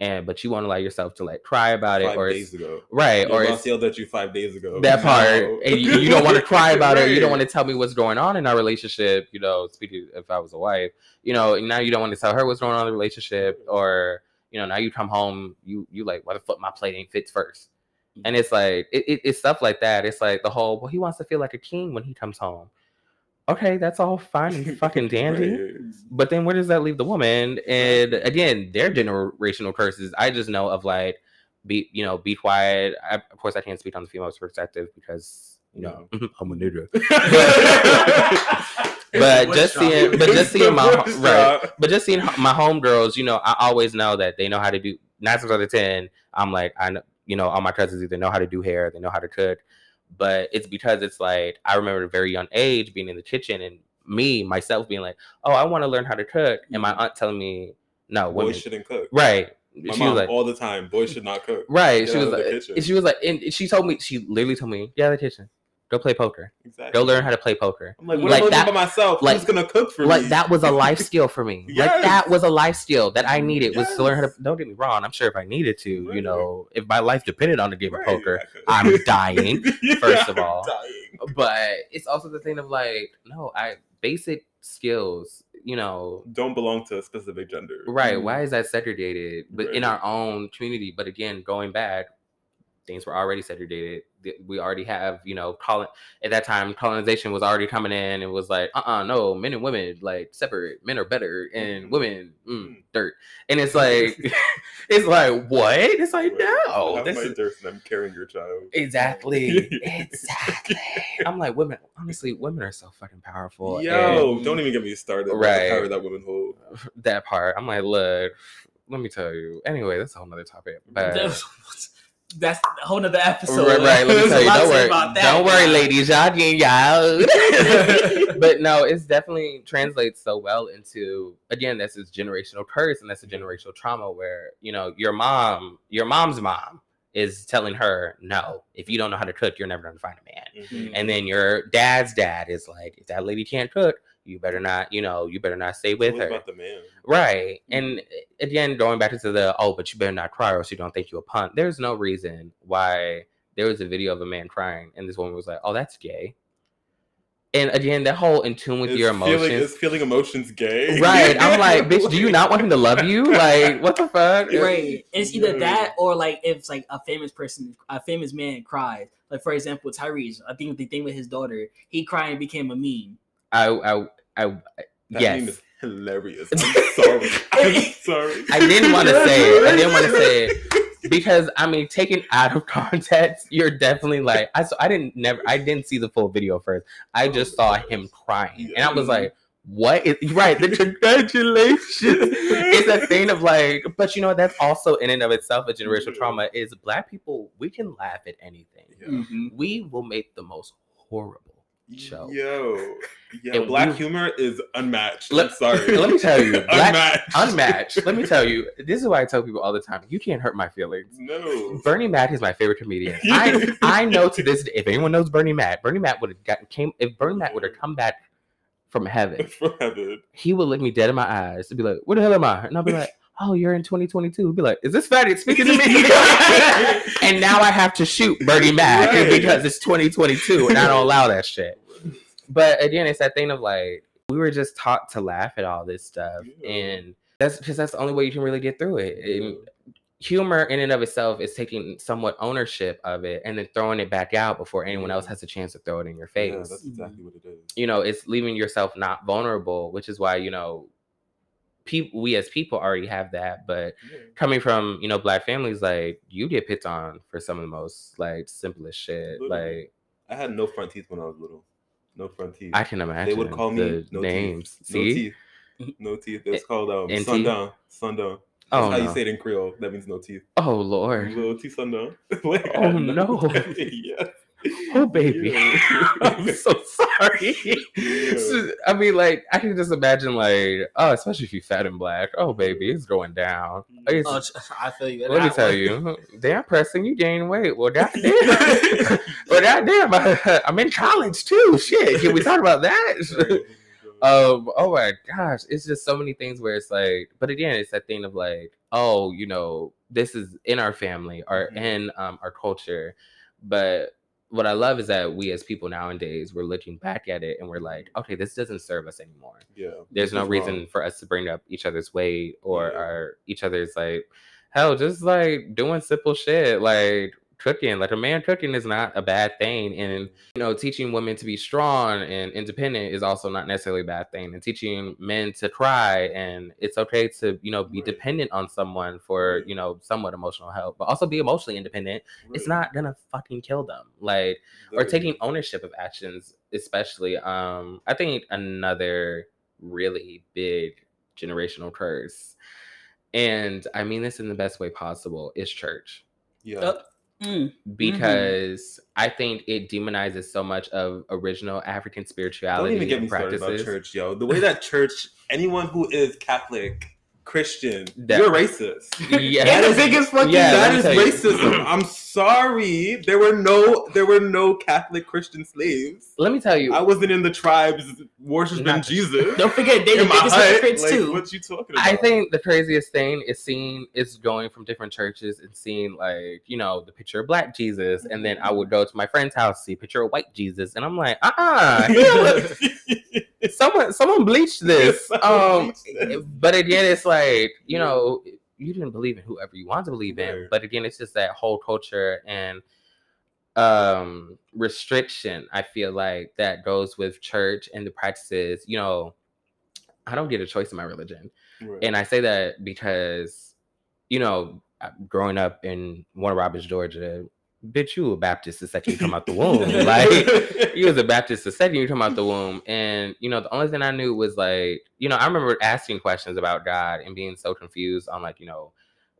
and but you won't allow yourself to like cry about it or days ago. right Your or boss yelled at you five days ago. that part and you, you don't want to cry about it you don't want to tell me what's going on in our relationship you know speaking if i was a wife you know now you don't want to tell her what's going on in the relationship or you know now you come home you you like why the fuck my plate ain't fits first and it's like it, it, it's stuff like that it's like the whole well he wants to feel like a king when he comes home okay that's all fine and fucking dandy Right. but then where does that leave the woman? And again, their generational curses. I just know of like, be you know, be quiet. I, of course, I can't speak on the female's perspective because you know I'm a nigga. But just seeing, but just seeing my right, but just seeing my homegirls, you know, I always know that they know how to do. Nine times out of ten, I'm like, I know, you know, all my cousins either know how to do hair, they know how to cook, but it's because it's like I remember at a very young age being in the kitchen and me myself being like, oh, I want to learn how to cook, and my aunt telling me, no, women, Boys shouldn't cook. right? My she mom was like, all the time. Boys should not cook. right? Get She was like, she was like, and she told me, she literally told me, get out of the kitchen. Go play poker. Exactly. Go learn how to play poker. I'm like, what Like am I that- doing by myself? like- Who's gonna cook for Like me? that was a life skill for me. Like that was a life skill that I needed was to learn how to. Don't get me wrong. I'm sure if I needed to, you know, if my life depended on the game Right, of poker. I'm dying. first of all. dying. But it's also the thing of like, no, I basic skills. You know, don't belong to a specific gender. right? Mm. Why is that segregated? But in our own community. But again, going back, things were already segregated. We already have, you know, colon at that time colonization was already coming in and was like, uh uh no, men and women like separate. Men are better and Mhm. women mm, Mm. dirt. And it's like it's like what? It's like no. This my is dirt and I'm carrying your child. exactly. exactly. I'm like women honestly, women are so fucking powerful. Yo, and don't even get me started. Right. Power that women hold. that part. I'm like, look, let me tell you. Anyway, that's a whole nother topic. But That's a whole nother episode. Right, right. Let me tell you. Don't worry. about that, Don't worry, ladies. Y'all getting y'all. but no, it's definitely translates so well into again. That's this generational curse, and that's a generational trauma where you know your mom, your mom's mom, is telling her, "No, if you don't know how to cook, you're never gonna find a man." Mhm. And then your dad's dad is like, "If that lady can't cook, you better not. You know, you better not stay with always her." about the man. Right. Mm-hmm. And eh, again, going back to the oh, but you better not cry or else you don't think you a punt. There's no reason why there was a video of a man crying and this woman was like, Oh, that's gay. And again, that whole in tune with Is your Feeling, emotions. is feeling emotions gay? right. I'm like, bitch, do you not want him to love you? Like, what the fuck? Right. It's either that or like if it's like a famous person, a famous man cries. Like for example, Tyrese. I think the thing with his daughter, he cried and became a meme. I I I That yes. meme is hilarious. I'm sorry. I'm sorry. I didn't want to say it. I didn't want to say it because I mean, taken out of context, you're definitely like I. So I didn't never. I didn't see the full video first. I just saw him crying, and I was like, "What is right?" The congratulations. it's a thing of like, but you know, that's also in and of itself a generational Yeah. trauma. Is black people we can laugh at anything. Yeah. Mhm. We will make the most horrible show. Yo, yo, And black we- humor is unmatched. Let- I'm sorry. let me tell you, black- unmatched. Unmatched. Let me tell you, this is why I tell people all the time: you can't hurt my feelings. No. Bernie Mac is my favorite comedian. I I know to this day, if anyone knows Bernie Mac, Bernie Mac would have gotten came if Bernie Mac would have come back from heaven, For heaven. he would look me dead in my eyes and be like, "Where the hell am I?" And I'll be like, "Oh, you're in 2022." He'd be like, "Is this fatty speaking to me?" and now I have to shoot Bernie Mac Right. because it's 2022 and I don't allow that shit. But again, it's that thing of like we were just taught to laugh at all this stuff, Yeah. and that's because that's the only way you can really get through it. And humor in and of itself is taking somewhat ownership of it and then throwing it back out before anyone else has a chance to throw it in your Yeah, face. that's exactly what it is. you know, it's leaving yourself not vulnerable, which is why, you know, people we as people already have that, but coming from, you know, black families, like you get picked on for some of the most like simplest shit. Literally. Like I had no front teeth when I was little. No front teeth. I can imagine they would call me no names. Teeth. No teeth. No teeth. It's called um, NT? sundown. Sundown. That's Oh, how you say it in Creole. That means no teeth. Oh Lord. Little teeth sundown. Like, Oh, no. yeah. Oh baby. Yeah. I'm so sorry. Yeah. So, I mean, like, I can just imagine, like, oh, especially if you fat and black. Oh, baby, it's going down. It's- Oh, I feel you. Let me tell you, damn, Preston, you gained weight. Well, goddamn, well, goddamn, I, I'm in college too. Shit, can we talk about that? um, oh my gosh, it's just so many things where it's like, but again, it's that thing of like, oh, you know, this is in our family or Mhm. in um, our culture, but what I love is that we as people nowadays we're looking back at it and we're like, okay, this doesn't serve us anymore yeah. there's no reason wrong. for us to bring up each other's weight or Yeah. our each other's like hell just like doing simple shit like cooking like a man cooking is not a bad thing and you know teaching women to be strong and independent is also not necessarily a bad thing and teaching men to cry and it's okay to you know be Right. dependent on someone for Right. you know somewhat emotional help but also be emotionally independent it's not gonna fucking kill them like or Literally. taking ownership of actions especially um i think another really big generational curse and i mean this in the best way possible is church Yeah. Uh, Mm, because i think it demonizes so much of original african spirituality. Don't spirituality even get me and started about church, yo. The way that church, anyone who is Catholic Christian, That- you're racist. Yeah. That the biggest fucking Yeah, that is racism. I'm sorry. There were no there were no Catholic Christian slaves. Let me tell you. I wasn't in the tribes worshiping Jesus. Don't forget, they the biggest hypocrites like, too. What you talking about? I think the craziest thing is seeing is going from different churches and seeing like you know the picture of black Jesus, and then I would go to my friend's house see a picture of white Jesus, and I'm like, uh uh someone someone bleached this. Someone Um, bleached this. but again, it's like you know you didn't believe in whoever you want to believe in, Right. but again, it's just that whole culture and um restriction i feel like that goes with church and the practices you know i don't get a choice in my religion Right. and I say that because, you know, uh, growing up in Warner Robins, Georgia, bitch, you a Baptist the second you come out the womb. like, you was a Baptist the second you come out the womb. And, you know, the only thing I knew was like, you know, I remember asking questions about God and being so confused on like, you know,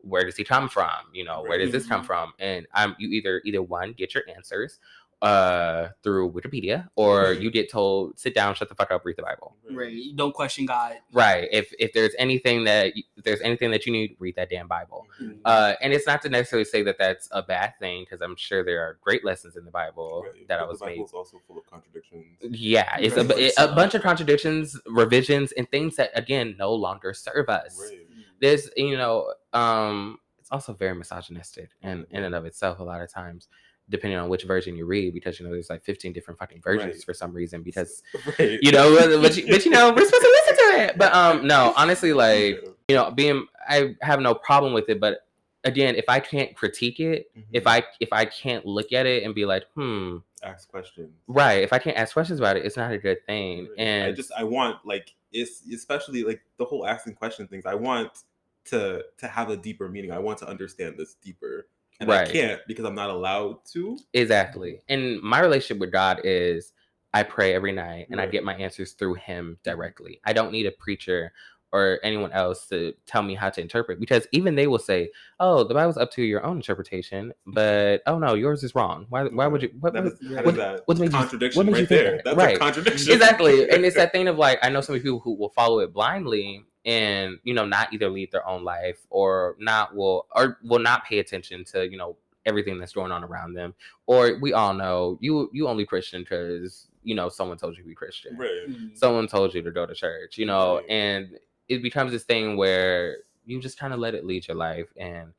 where does he come from? You know, where does this come Mhm. from? And I'm you either either one, get your answers uh through Wikipedia, or you get told, sit down, shut the fuck up, read the Bible. Right. Don't question God. Right. If if there's anything that you- if there's anything that you need, read that damn Bible. Mhm. Uh, and it's not to necessarily say that that's a bad thing because I'm sure there are great lessons in the Bible Right. that I was the made. Bible's also full of contradictions. Yeah, it's a, Very a bunch of contradictions, revisions, and things that again no longer serve us. Right. There's you know, um, it's also very misogynistic and in and of itself a lot of times. Depending on which version you read, because you know there's like 15 different fucking versions Right. for some reason. Because Right. you know, but, but, you, but you know, we're supposed to listen to it. But um, no, honestly, like you know being i have no problem with it but again if i can't critique it if Mhm. i if i can't look at it and be like hmm ask questions. right if i can't ask questions about it it's not a good thing Right. and I just I want like it's especially like the whole asking question things. I want to to have a deeper meaning. I want to understand this deeper, and Right. I can't because I'm not allowed to. exactly and my relationship with god is i pray every night and i get my answers through him directly i don't need a preacher or anyone else to tell me how to interpret because even they will say oh the bible's up to your own interpretation but oh no yours is wrong why, why would you what, That what- is, what- that what you- what made you right think there? that? That's Right. a contradiction. exactly and it's that thing of like i know so many people who will follow it blindly and you know not either lead their own life or not will or will not pay attention to you know everything that's going on around them or we all know you you only christian because you know someone told you to be christian right. Mm. someone told you to go to church you know Right. and it becomes this thing where you just kind of let it lead your life and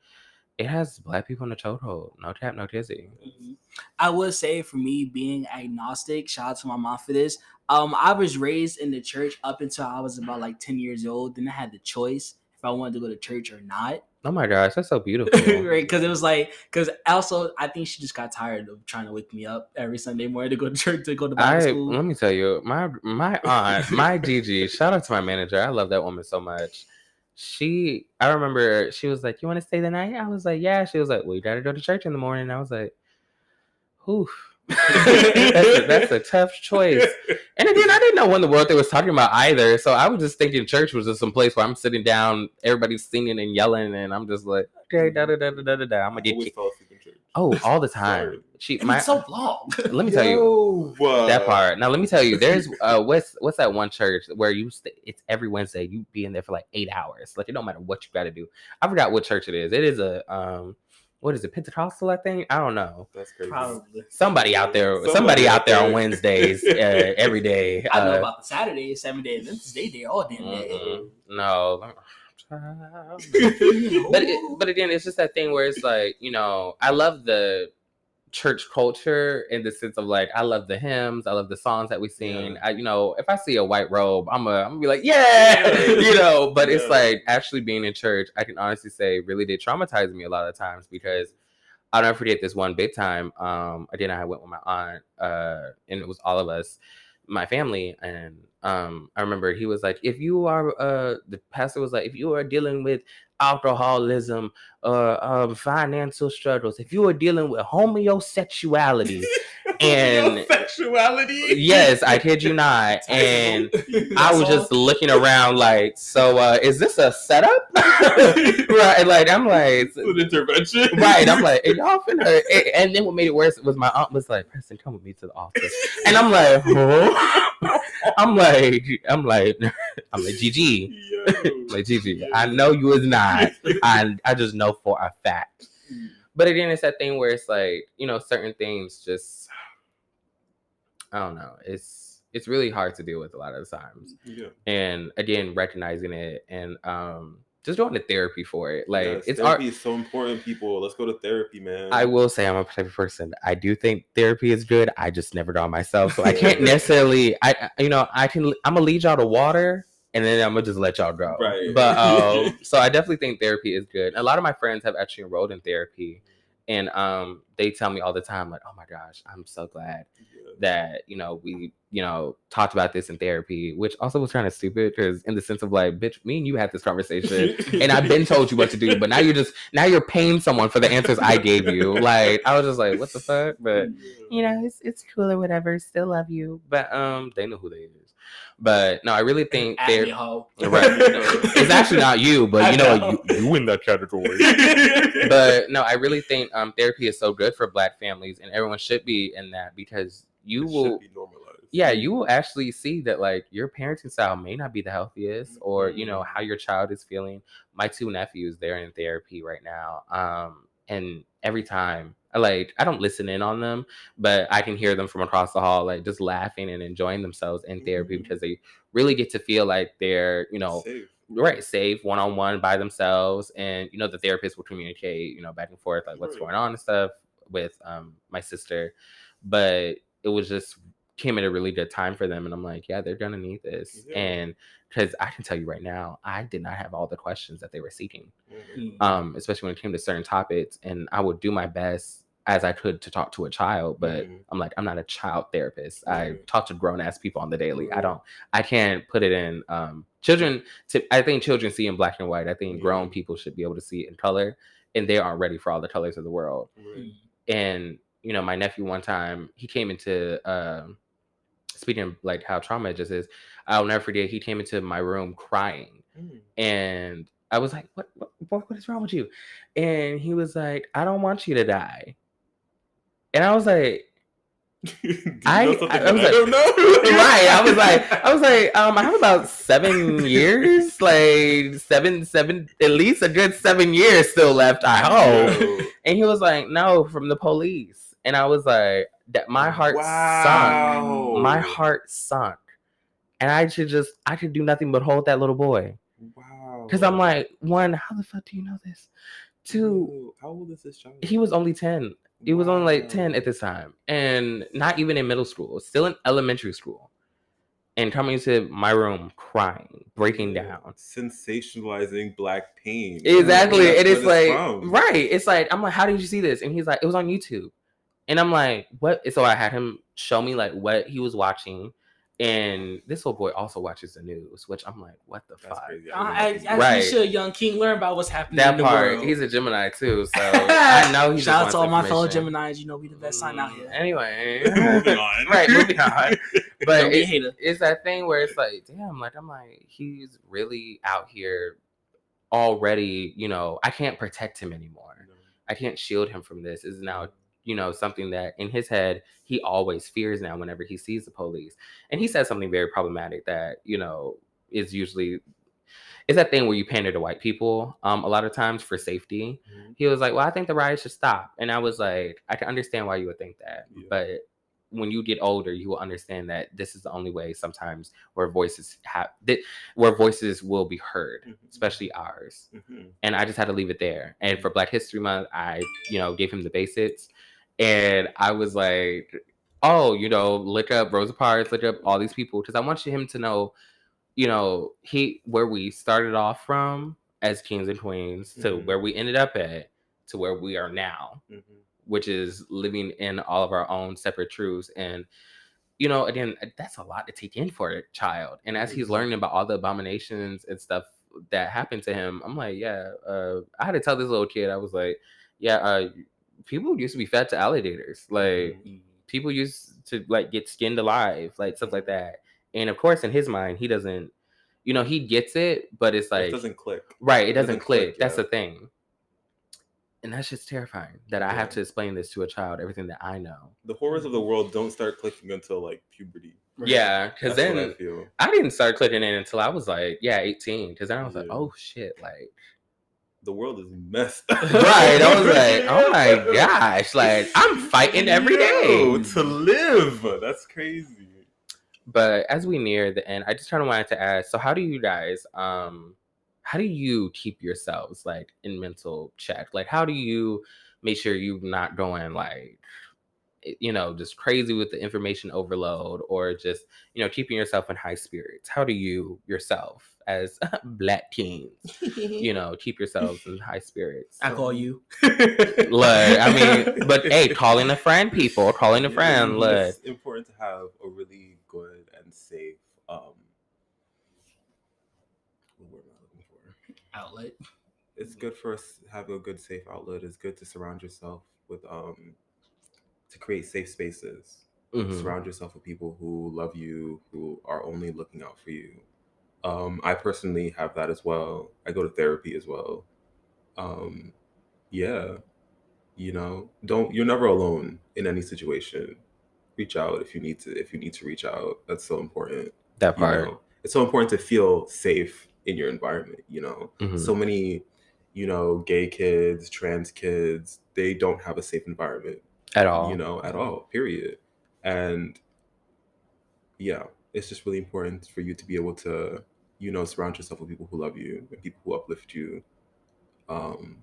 it has black people in the chokehold no tap no tizzy Mhm. I would say for me being agnostic, shout out to my mom for this. Um, I was raised in the church up until I was about like 10 years old. Then I had the choice if I wanted to go to church or not. oh my gosh that's so beautiful right. Because it was like, because also I think she just got tired of trying to wake me up every Sunday morning to go to church, to go to Bible I school. let me tell you, my my aunt, my Gigi, shout out to my manager. I love that woman so much. She, I remember she was like, "You want to stay the night?" I was like, "Yeah." She was like, "Well, you gotta go to church in the morning." I was like, "Oof." that's, a, that's a tough choice. And again, I didn't know what in the world they was talking about either. So I was just thinking church was just some place where I'm sitting down, everybody's singing and yelling, and I'm just like, okay, da da da da da da. da. I'm gonna get kicked. Oh, all the time. Sorry. She, And my, it's so long. let me tell you, uh, that part. Now let me tell you, there's uh what's what's that one church where you stay it's every Wednesday, you be in there for like eight hours. Like it don't matter what you gotta do. I forgot what church it is. It is a um what is it, Pentecostal, I think? I don't know. That's crazy. Probably. Somebody out there somebody, Somebody out out there on. Wednesdays, uh, every day. I know Uh, about the Saturday, seven day Adventist. They there all damn day. mm-mm. no. But it, but again, it's just that thing where it's like you know, I love the church culture in the sense of like I love the hymns, I love the songs that we sing. Yeah. I, you know, if I see a white robe, I'm a, I'm gonna be like, yeah, you know. But it's like actually being in church, I can honestly say, really did traumatize me a lot of times because I'll never forget this one big time. Um, again, I went with my aunt, uh, and it was all of us, my family, and um, I remember he was like, if you are, uh, the pastor was like, if you are dealing with alcoholism or um, financial struggles, if you are dealing with homosexuality, and- sexuality. yes, I kid you not, and I was That's just looking around like, so uh, is this a setup? right, like I'm like, an intervention. right. I'm like, and y'all finna. And, and then what made it worse was my aunt was like, Preston, come with me to the office, and I'm like, huh? I'm like, I'm like, I'm like, GG. Like, GG. I know you is not. I, I just know for a fact. But again, it's that thing where it's like, you know, certain things just, I don't know. It's, it's really hard to deal with a lot of the times. Yeah. And again, recognizing it and, um, just going to therapy for it. Like Yes, it's therapy art. is so important, people. Let's go to therapy, man. I will say I'm a type of person. I do think therapy is good. I just never draw myself, so I can't necessarily. I you know I can. I'm gonna lead y'all to water, and then I'm gonna just let y'all go. Right. But um, so I definitely think therapy is good. A lot of my friends have actually enrolled in therapy, and um, they tell me all the time like, "Oh my gosh, I'm so glad. That you know we you know talked about this in therapy," which also was kind of stupid because in the sense of like, bitch, me and you had this conversation and I've been told you what to do, but now you're just now you're paying someone for the answers I gave you. Like I was just like, what the fuck? But you know, it's it's cool or whatever. Still love you, but um, they know who they is. But no, I really think At they're hoe. right. it's actually not you, but I you know, know. you, you in that category. but no, I really think um therapy is so good for Black families, and everyone should be in that because you It will be normalized. yeah, you will actually see that like your parenting style may not be the healthiest, or you know Mhm. how your child is feeling. My two nephews, they're in therapy right now, um, and every time, like I don't listen in on them, but I can hear them from across the hall, like just laughing and enjoying themselves in therapy Mhm. because they really get to feel like they're you know Safe. right safe one on one by themselves, and you know the therapist will communicate you know back and forth like what's Right. going on and stuff with um my sister, but it was just came at a really good time for them and i'm like yeah they're gonna need this. Yeah. and because i can tell you right now i did not have all the questions that they were seeking. Mhm. um especially when it came to certain topics and i would do my best as i could to talk to a child but Mhm. i'm like i'm not a child therapist. I talk to grown-ass people on the daily. I don't i can't put it in um children to, i think children see in black and white. I think grown people should be able to see it in color and they aren't ready for all the colors of the world. Right. and you know my nephew one time he came into um speaking of like how trauma just is i'll never forget he came into my room crying Mm. and i was like what what, boy, what is wrong with you and he was like i don't want you to die and i was like I- I- I was I like- don't know. right i was like i was like um i have about seven years like seven seven at least a good seven years still left i hope. And he was like, "No, from the police." And I was like, "That my heart sunk. My heart sunk." And I should just, I could do nothing but hold that little boy Wow. because I'm like, one, how the fuck do you know this? Two, How old is this child? he was only ten. He was only like ten at this time, and not even in middle school, still in elementary school. And coming to my room crying, breaking down. sensationalizing black pain. Exactly. That's It is what it's like right. It's like I'm like, how did you see this? And he's like, it was on YouTube. And I'm like, what? So I had him show me like what he was watching. And this old boy also watches the news, which I'm like, what the That's fuck? crazy. Uh, I as, as. Right. you should, young king, learn about what's happening That in the part. world. He's a Gemini too, so I know he. just Shout out to all my fellow. Geminis. You know, we the best sign out here. Anyway, moving on. Right, moving on. but Don't be a it- it's that thing where it's like, damn, like I'm like, he's really out here already. You know, I can't protect him anymore. I can't shield him from this. Is now, you know, something that in his head he always fears now whenever he sees the police. And he said something very problematic that, you know, is usually is that thing where you pander to white people um a lot of times for safety. Mhm. He was like, Well, I think the riot should stop. And I was like, I can understand why you would think that. Yeah. But when you get older, you will understand that this is the only way sometimes where voices have that where voices will be heard, Mhm. especially ours Mhm. and I just had to leave it there. And for Black History Month, I, you know, gave him the basics, and I was like, oh, you know, look up Rosa Parks, look up all these people, because I want him to know, you know, he where we started off from as kings and queens to Mhm. where we ended up at to where we are now, Mhm. which is living in all of our own separate truths and. You know, again, that's a lot to take in for a child. And as he's learning about all the abominations and stuff that happened to him, I'm like, yeah, uh, I had to tell this little kid, I was like, yeah, uh, people used to be fed to alligators. Like, Mhm. people used to like get skinned alive, like stuff like that. And of course, in his mind, he doesn't, you know, he gets it, but it's it like, doesn't click. right, it it doesn't, doesn't click. click, That's yeah. the thing. And that's just terrifying that I have to explain this to a child, everything that I know. The horrors of the world don't start clicking until like puberty. Yeah, because That's what then I feel. I didn't start clicking in until I was like, yeah, 18. Because then I was like, oh shit, like, The world is messed. right. I was like, oh my gosh, like, I'm fighting every Yo, day. to live. That's crazy. But as we near the end, I just kind of wanted to ask so, how do you guys, um, how do you keep yourselves like in mental check? Like, how do you make sure you're not going like, you know, just crazy with the information overload or just, you know, keeping yourself in high spirits? How do you yourself as black teens, you know, keep yourselves in high spirits? I call you. Look, I mean, but hey, calling a friend, people, calling a friend, Yeah, look. It's important to have a really good and safe um what word am I looking for? Outlet. It's good for us to have a good safe outlet. It's good to surround yourself with um to create safe spaces. Mhm. Surround yourself with people who love you, who are only looking out for you. Um, I personally have that as well. I go to therapy as well. Um, yeah, you know, don't you're never alone in any situation. Reach out if you need to. If you need to reach out, that's so important. That you part. know? It's so important to feel safe in your environment. You know, Mhm. so many, you know, gay kids, trans kids, they don't have a safe environment At all. you know, at all, period. And yeah, it's just really important for you to be able to, you know, surround yourself with people who love you and people who uplift you um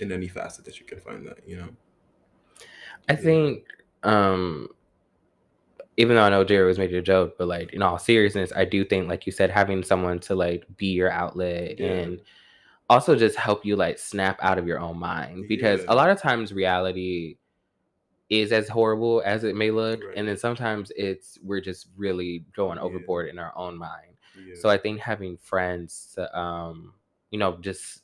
in any facet that you can find that, you know. I think, um, even though I know Jerry was making a joke, but like in all seriousness, I do think, like you said, having someone to like be your outlet Yeah. and also just help you like snap out of your own mind because Yeah. a lot of times reality is as horrible as it may look, Right. and then sometimes it's we're just really going Yeah. overboard in our own mind. Yeah. So I think having friends to, um, you know, just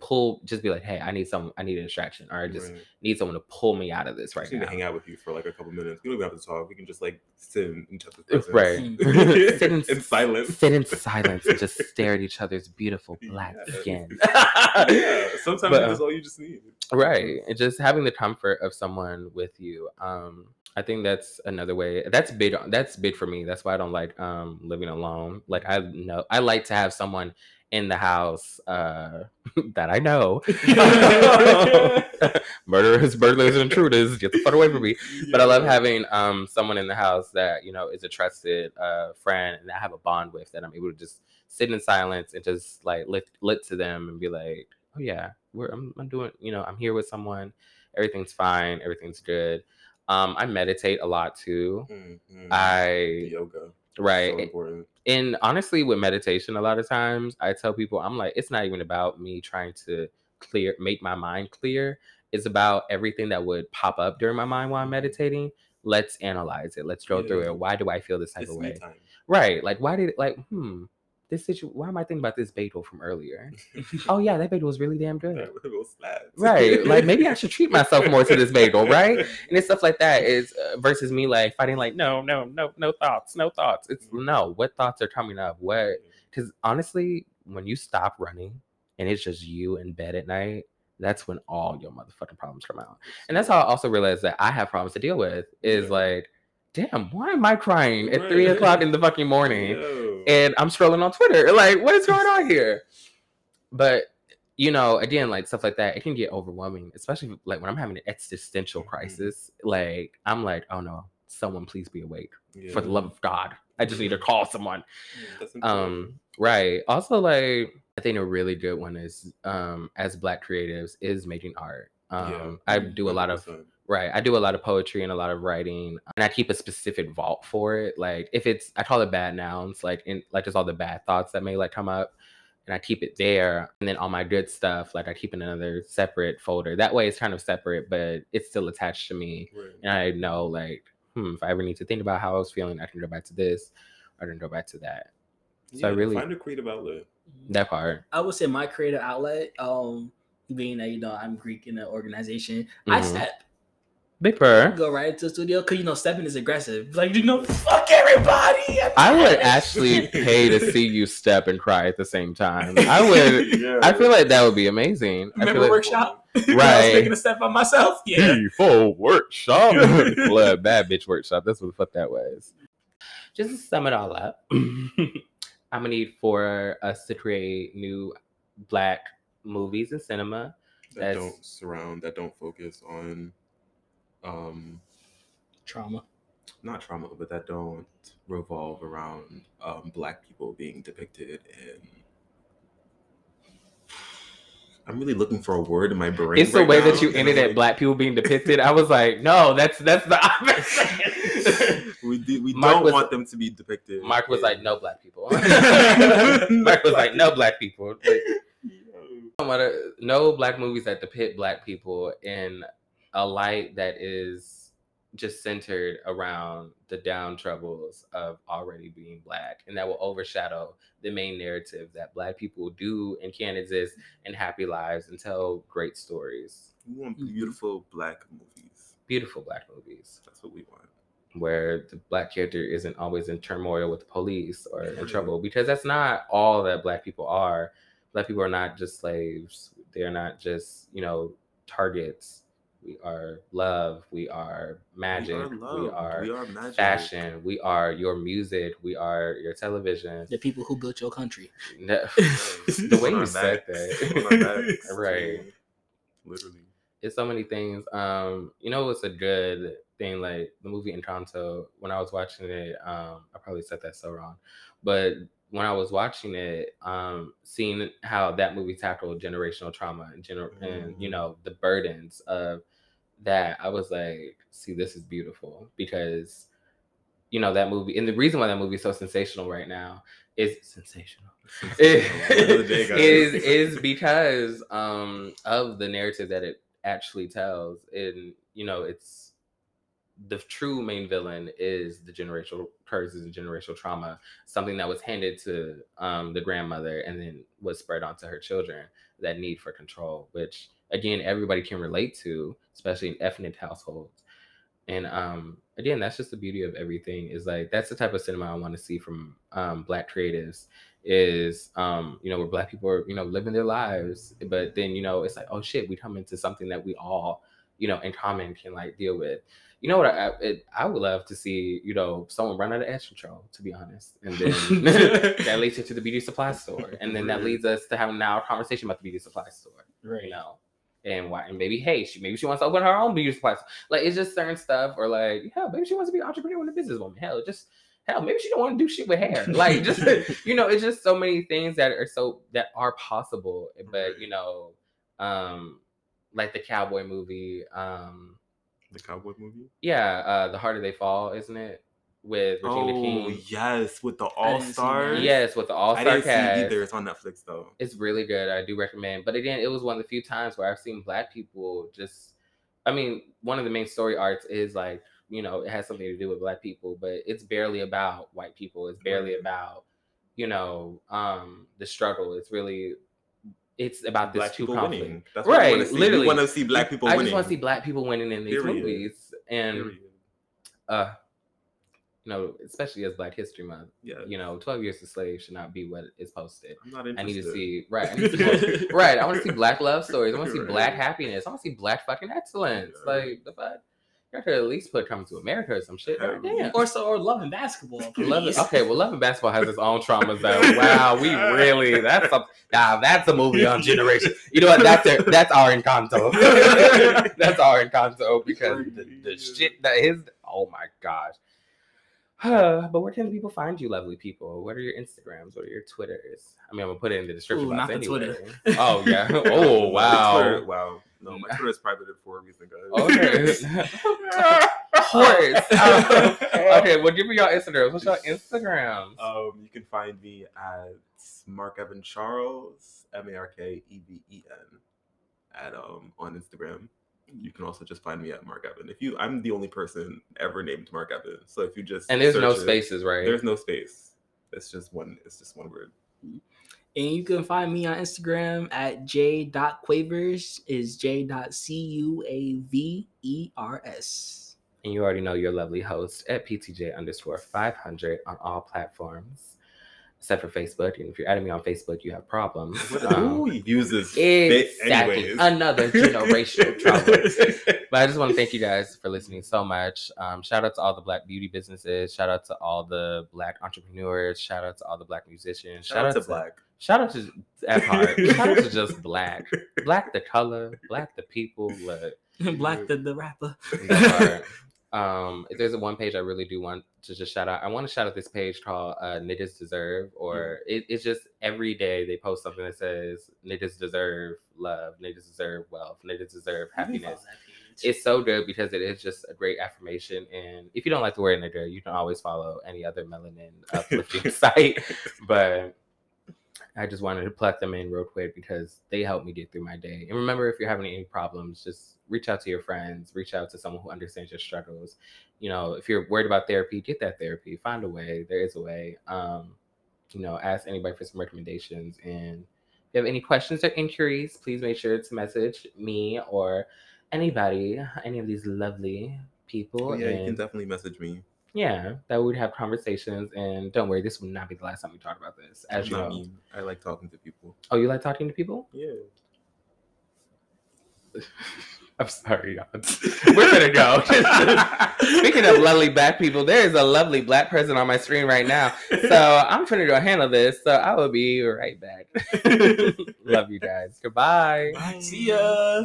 pull, just be like, hey, I need some, I need a distraction, or I just Right. need someone to pull me out of this I right just need now. to hang out with you for like a couple minutes. We don't even have to talk. We can just like sit in each other's presence. Right. sit Sit in, in- silence. Sit in silence and just stare at each other's beautiful black Yeah. skin. yeah, sometimes But, that's all you just need. right. And just having the comfort of someone with you. Um, I think that's another way. That's big. That's big for me. That's why I don't like um living alone. Like I know I like to have someone in the house uh that I know. Murderers, burglars, and intruders, get the fuck away from me. But I love having um someone in the house that you know is a trusted uh friend and I have a bond with that I'm able to just sit in silence and just like lit lit to them and be like, oh yeah, we're I'm, I'm doing you know I'm here with someone, everything's fine, everything's good. Um, I meditate a lot too. Mhm. The I yoga. right So. And honestly with meditation a lot of times i tell people i'm like it's not even about me trying to clear make my mind clear. It's about everything that would pop up during my mind while i'm meditating. Let's analyze it. Let's go through it. Why do i feel this type It's of way? time. right like why did like hmm this situation why am i thinking about this bagel from earlier? Oh yeah that bagel was really damn good. Right like maybe i should treat myself more to this bagel right? And it's stuff like that is uh, versus me like fighting like no no no no thoughts no thoughts. It's no what thoughts are coming up? What because honestly when you stop running and it's just you in bed at night that's when all your motherfucking problems come out. And that's how i also realized that i have problems to deal with is Yeah. like damn why am i crying at three o'clock in the fucking morning Yo. and I'm scrolling on Twitter. Like, what is going on here? But you know, again, like stuff like that, it can get overwhelming, especially like when I'm having an existential Mhm. crisis. Like, I'm like, oh no, someone please be awake for the love of God. I just need to call someone. Um, right. Also, like, I think a really good one is um as black creatives is making art. Um, Yeah. I do a lot of 100%. Right. I do a lot of poetry and a lot of writing, and I keep a specific vault for it. Like if it's, I call it bad nouns, like in like just all the bad thoughts that may like come up, and I keep it there. And then all my good stuff, like I keep in another separate folder. That way, it's kind of separate, but it's still attached to me, Right. and I know like, hmm, if I ever need to think about how I was feeling, I can go back to this, or I can go back to that. So I Yeah, really find a creative outlet. that part. I would say my creative outlet, um, being that you know I'm Greek in an organization, I Mhm. step. Big purr. Go right into the studio because you know stepping is aggressive. Like you know, fuck everybody. I would actually pay to see you step and cry at the same time. I would. Yeah. I feel like that would be amazing. I Remember feel like, workshop? I was Right. taking a step by myself. Yeah. P4 workshop. Blood bad bitch workshop. That's what the fuck that was. just to sum it all up, I'm gonna need for us to create new black movies in cinema. that That's- don't surround that don't focus on um Trauma. not trauma but that don't revolve around um black people being depicted in i'm really looking for a word in my brain It's the way now, that you ended I'm at black people being depicted. I was like, no, that's that's the opposite. we do, we Mark don't was- want them to be depicted Mark was in- like, no black people. Mark was like, no black people. Like, I want to no black movies that depict black people in a light that is just centered around the down troubles of already being black and that will overshadow the main narrative that black people do and can exist in happy lives and tell great stories we want Mhm. beautiful black movies beautiful black movies that's what we want where the black character isn't always in turmoil with the police or in trouble because that's not all that black people are. Black people are not just slaves. They're not just, you know, targets. We are love. We are magic. we are love We are, we are magic fashion. We are your music. We are your television. The people who built your country. No- the way you said backs. that. On our backs, Right. literally it's so many things. Um, you know, it's a good thing. Like the movie Encanto. When I was watching it, um, I probably said that so wrong, but when I was watching it, um, seeing how that movie tackled generational trauma and gener- and you Mhm. know the burdens of that, I was like, see, this is beautiful because you know that movie, and the reason why that movie is so sensational right now is sensational Word of the day, guys. is is because um of the narrative that it actually tells and you know it's the true main villain is the generational curses and generational trauma something that was handed to um the grandmother and then was spread onto her children that need for control which again everybody can relate to especially in ethnic households. And um again that's just the beauty of everything is like that's the type of cinema i want to see from um black creatives is um you know where black people are you know living their lives but then you know it's like oh shit we come into something that we all you know in common can like deal with. You know what i I, it, I would love to see you know someone run out of edge control to be honest and then that leads you to the beauty supply store and then that leads us to having now a conversation about the beauty supply store Right. you know and why and maybe hey she maybe she wants to open her own beauty supply. Like it's just certain stuff or like hell maybe she wants to be an entrepreneur and a businesswoman. Hell just hell maybe she don't want to do shit with hair. Like just you know it's just so many things that are so that are possible but you know um like the cowboy movie um the cowboy movie? yeah uh the harder they fall isn't it with regina oh king yes with the all stars yes with the all-star didn't cast see either it's on netflix though it's really good. I do recommend. But again, it was one of the few times where I've seen black people just I mean, one of the main story arcs is like, you know, it has something to do with black people, but it's barely about white people. It's barely Right. about, you know, um the struggle. It's really it's about this black two people conflict. winning that's what Right, we want to see literally. we want to see black people I winning just want to see black people winning in these Period. movies. And Period. uh you know, especially as Black History Month, yeah you know, 12 years a slave should not be what is posted. i'm not I need to see right. I need to see right. I want to see black love stories. I want to see Right. black happiness. I want to see black fucking excellence. Yeah. Like the fuck. You could at least put "Coming to America" or some shit. Hell damn. Or so or love and basketball. Love it. Okay, well, Love and Basketball has its own traumas. Though. Wow, we really that's a now that's a movie on generation. You know what? That's our, that's our Encanto. that's our Encanto because the, the shit that is. Oh my gosh. But where can people find you, lovely people? What are your Instagrams? What are your Twitters? I mean, I'm gonna put it in the description Ooh, box not the anyway. Twitter. Oh yeah. Oh My Twitter- wow. wow no my twitter is privated for a reason guys Okay. Horse. Um, okay, well, give me y'all Instagrams. What's your Instagrams? Um, you can find me at Mark Evan Charles, M A R K E V E N, at um on Instagram. You can also just find me at Mark Evan. If you, I'm the only person ever named Mark Evan. So if you just and there's no search it, spaces, right? There's no space. It's just one. It's just one word. And you can find me on Instagram at j.quavers is j.c-u-a-v-e-r-s. And you already know your lovely host at PTJ underscore 500 on all platforms. Except for Facebook. And if you're adding me on Facebook, you have problems. Who Um, uses exactly. anyways? Another generational trauma. But I just want to thank you guys for listening so much. Um, shout out to all the black beauty businesses. Shout out to all the black entrepreneurs. Shout out to all the black musicians. Shout out to Black. Shout out to that part. shout out to just black. Black the color. Black the people. But Black the, the rapper. Um, if there's a one page I really do want to just shout out. I want to shout out this page called uh, Niggas Deserve, or it, it's just every day they post something that says niggas deserve love, niggas deserve wealth, niggas deserve happiness it's so good because it is just a great affirmation. And if you don't like the word nigga, you can always follow any other melanin uplifting site. But I just wanted to pluck them in real quick because they help me get through my day. And remember, if you're having any problems, just reach out to your friends, reach out to someone who understands your struggles. You know, if you're worried about therapy, get that therapy. Find a way. There is a way. Um, you know, ask anybody for some recommendations. And if you have any questions or inquiries, please make sure to message me or anybody, any of these lovely people. Yeah, you can definitely message me. Yeah, that we'd have conversations. And don't worry, this will not be the last time we talk about this. As you I know. mean, I like talking to people. Oh, you like talking to people? Yeah. I'm sorry, y'all. We're gonna go. Speaking of lovely black people, there is a lovely black person on my screen right now. So I'm trying to go handle this. So I will be right back. Love you guys. Goodbye. See ya.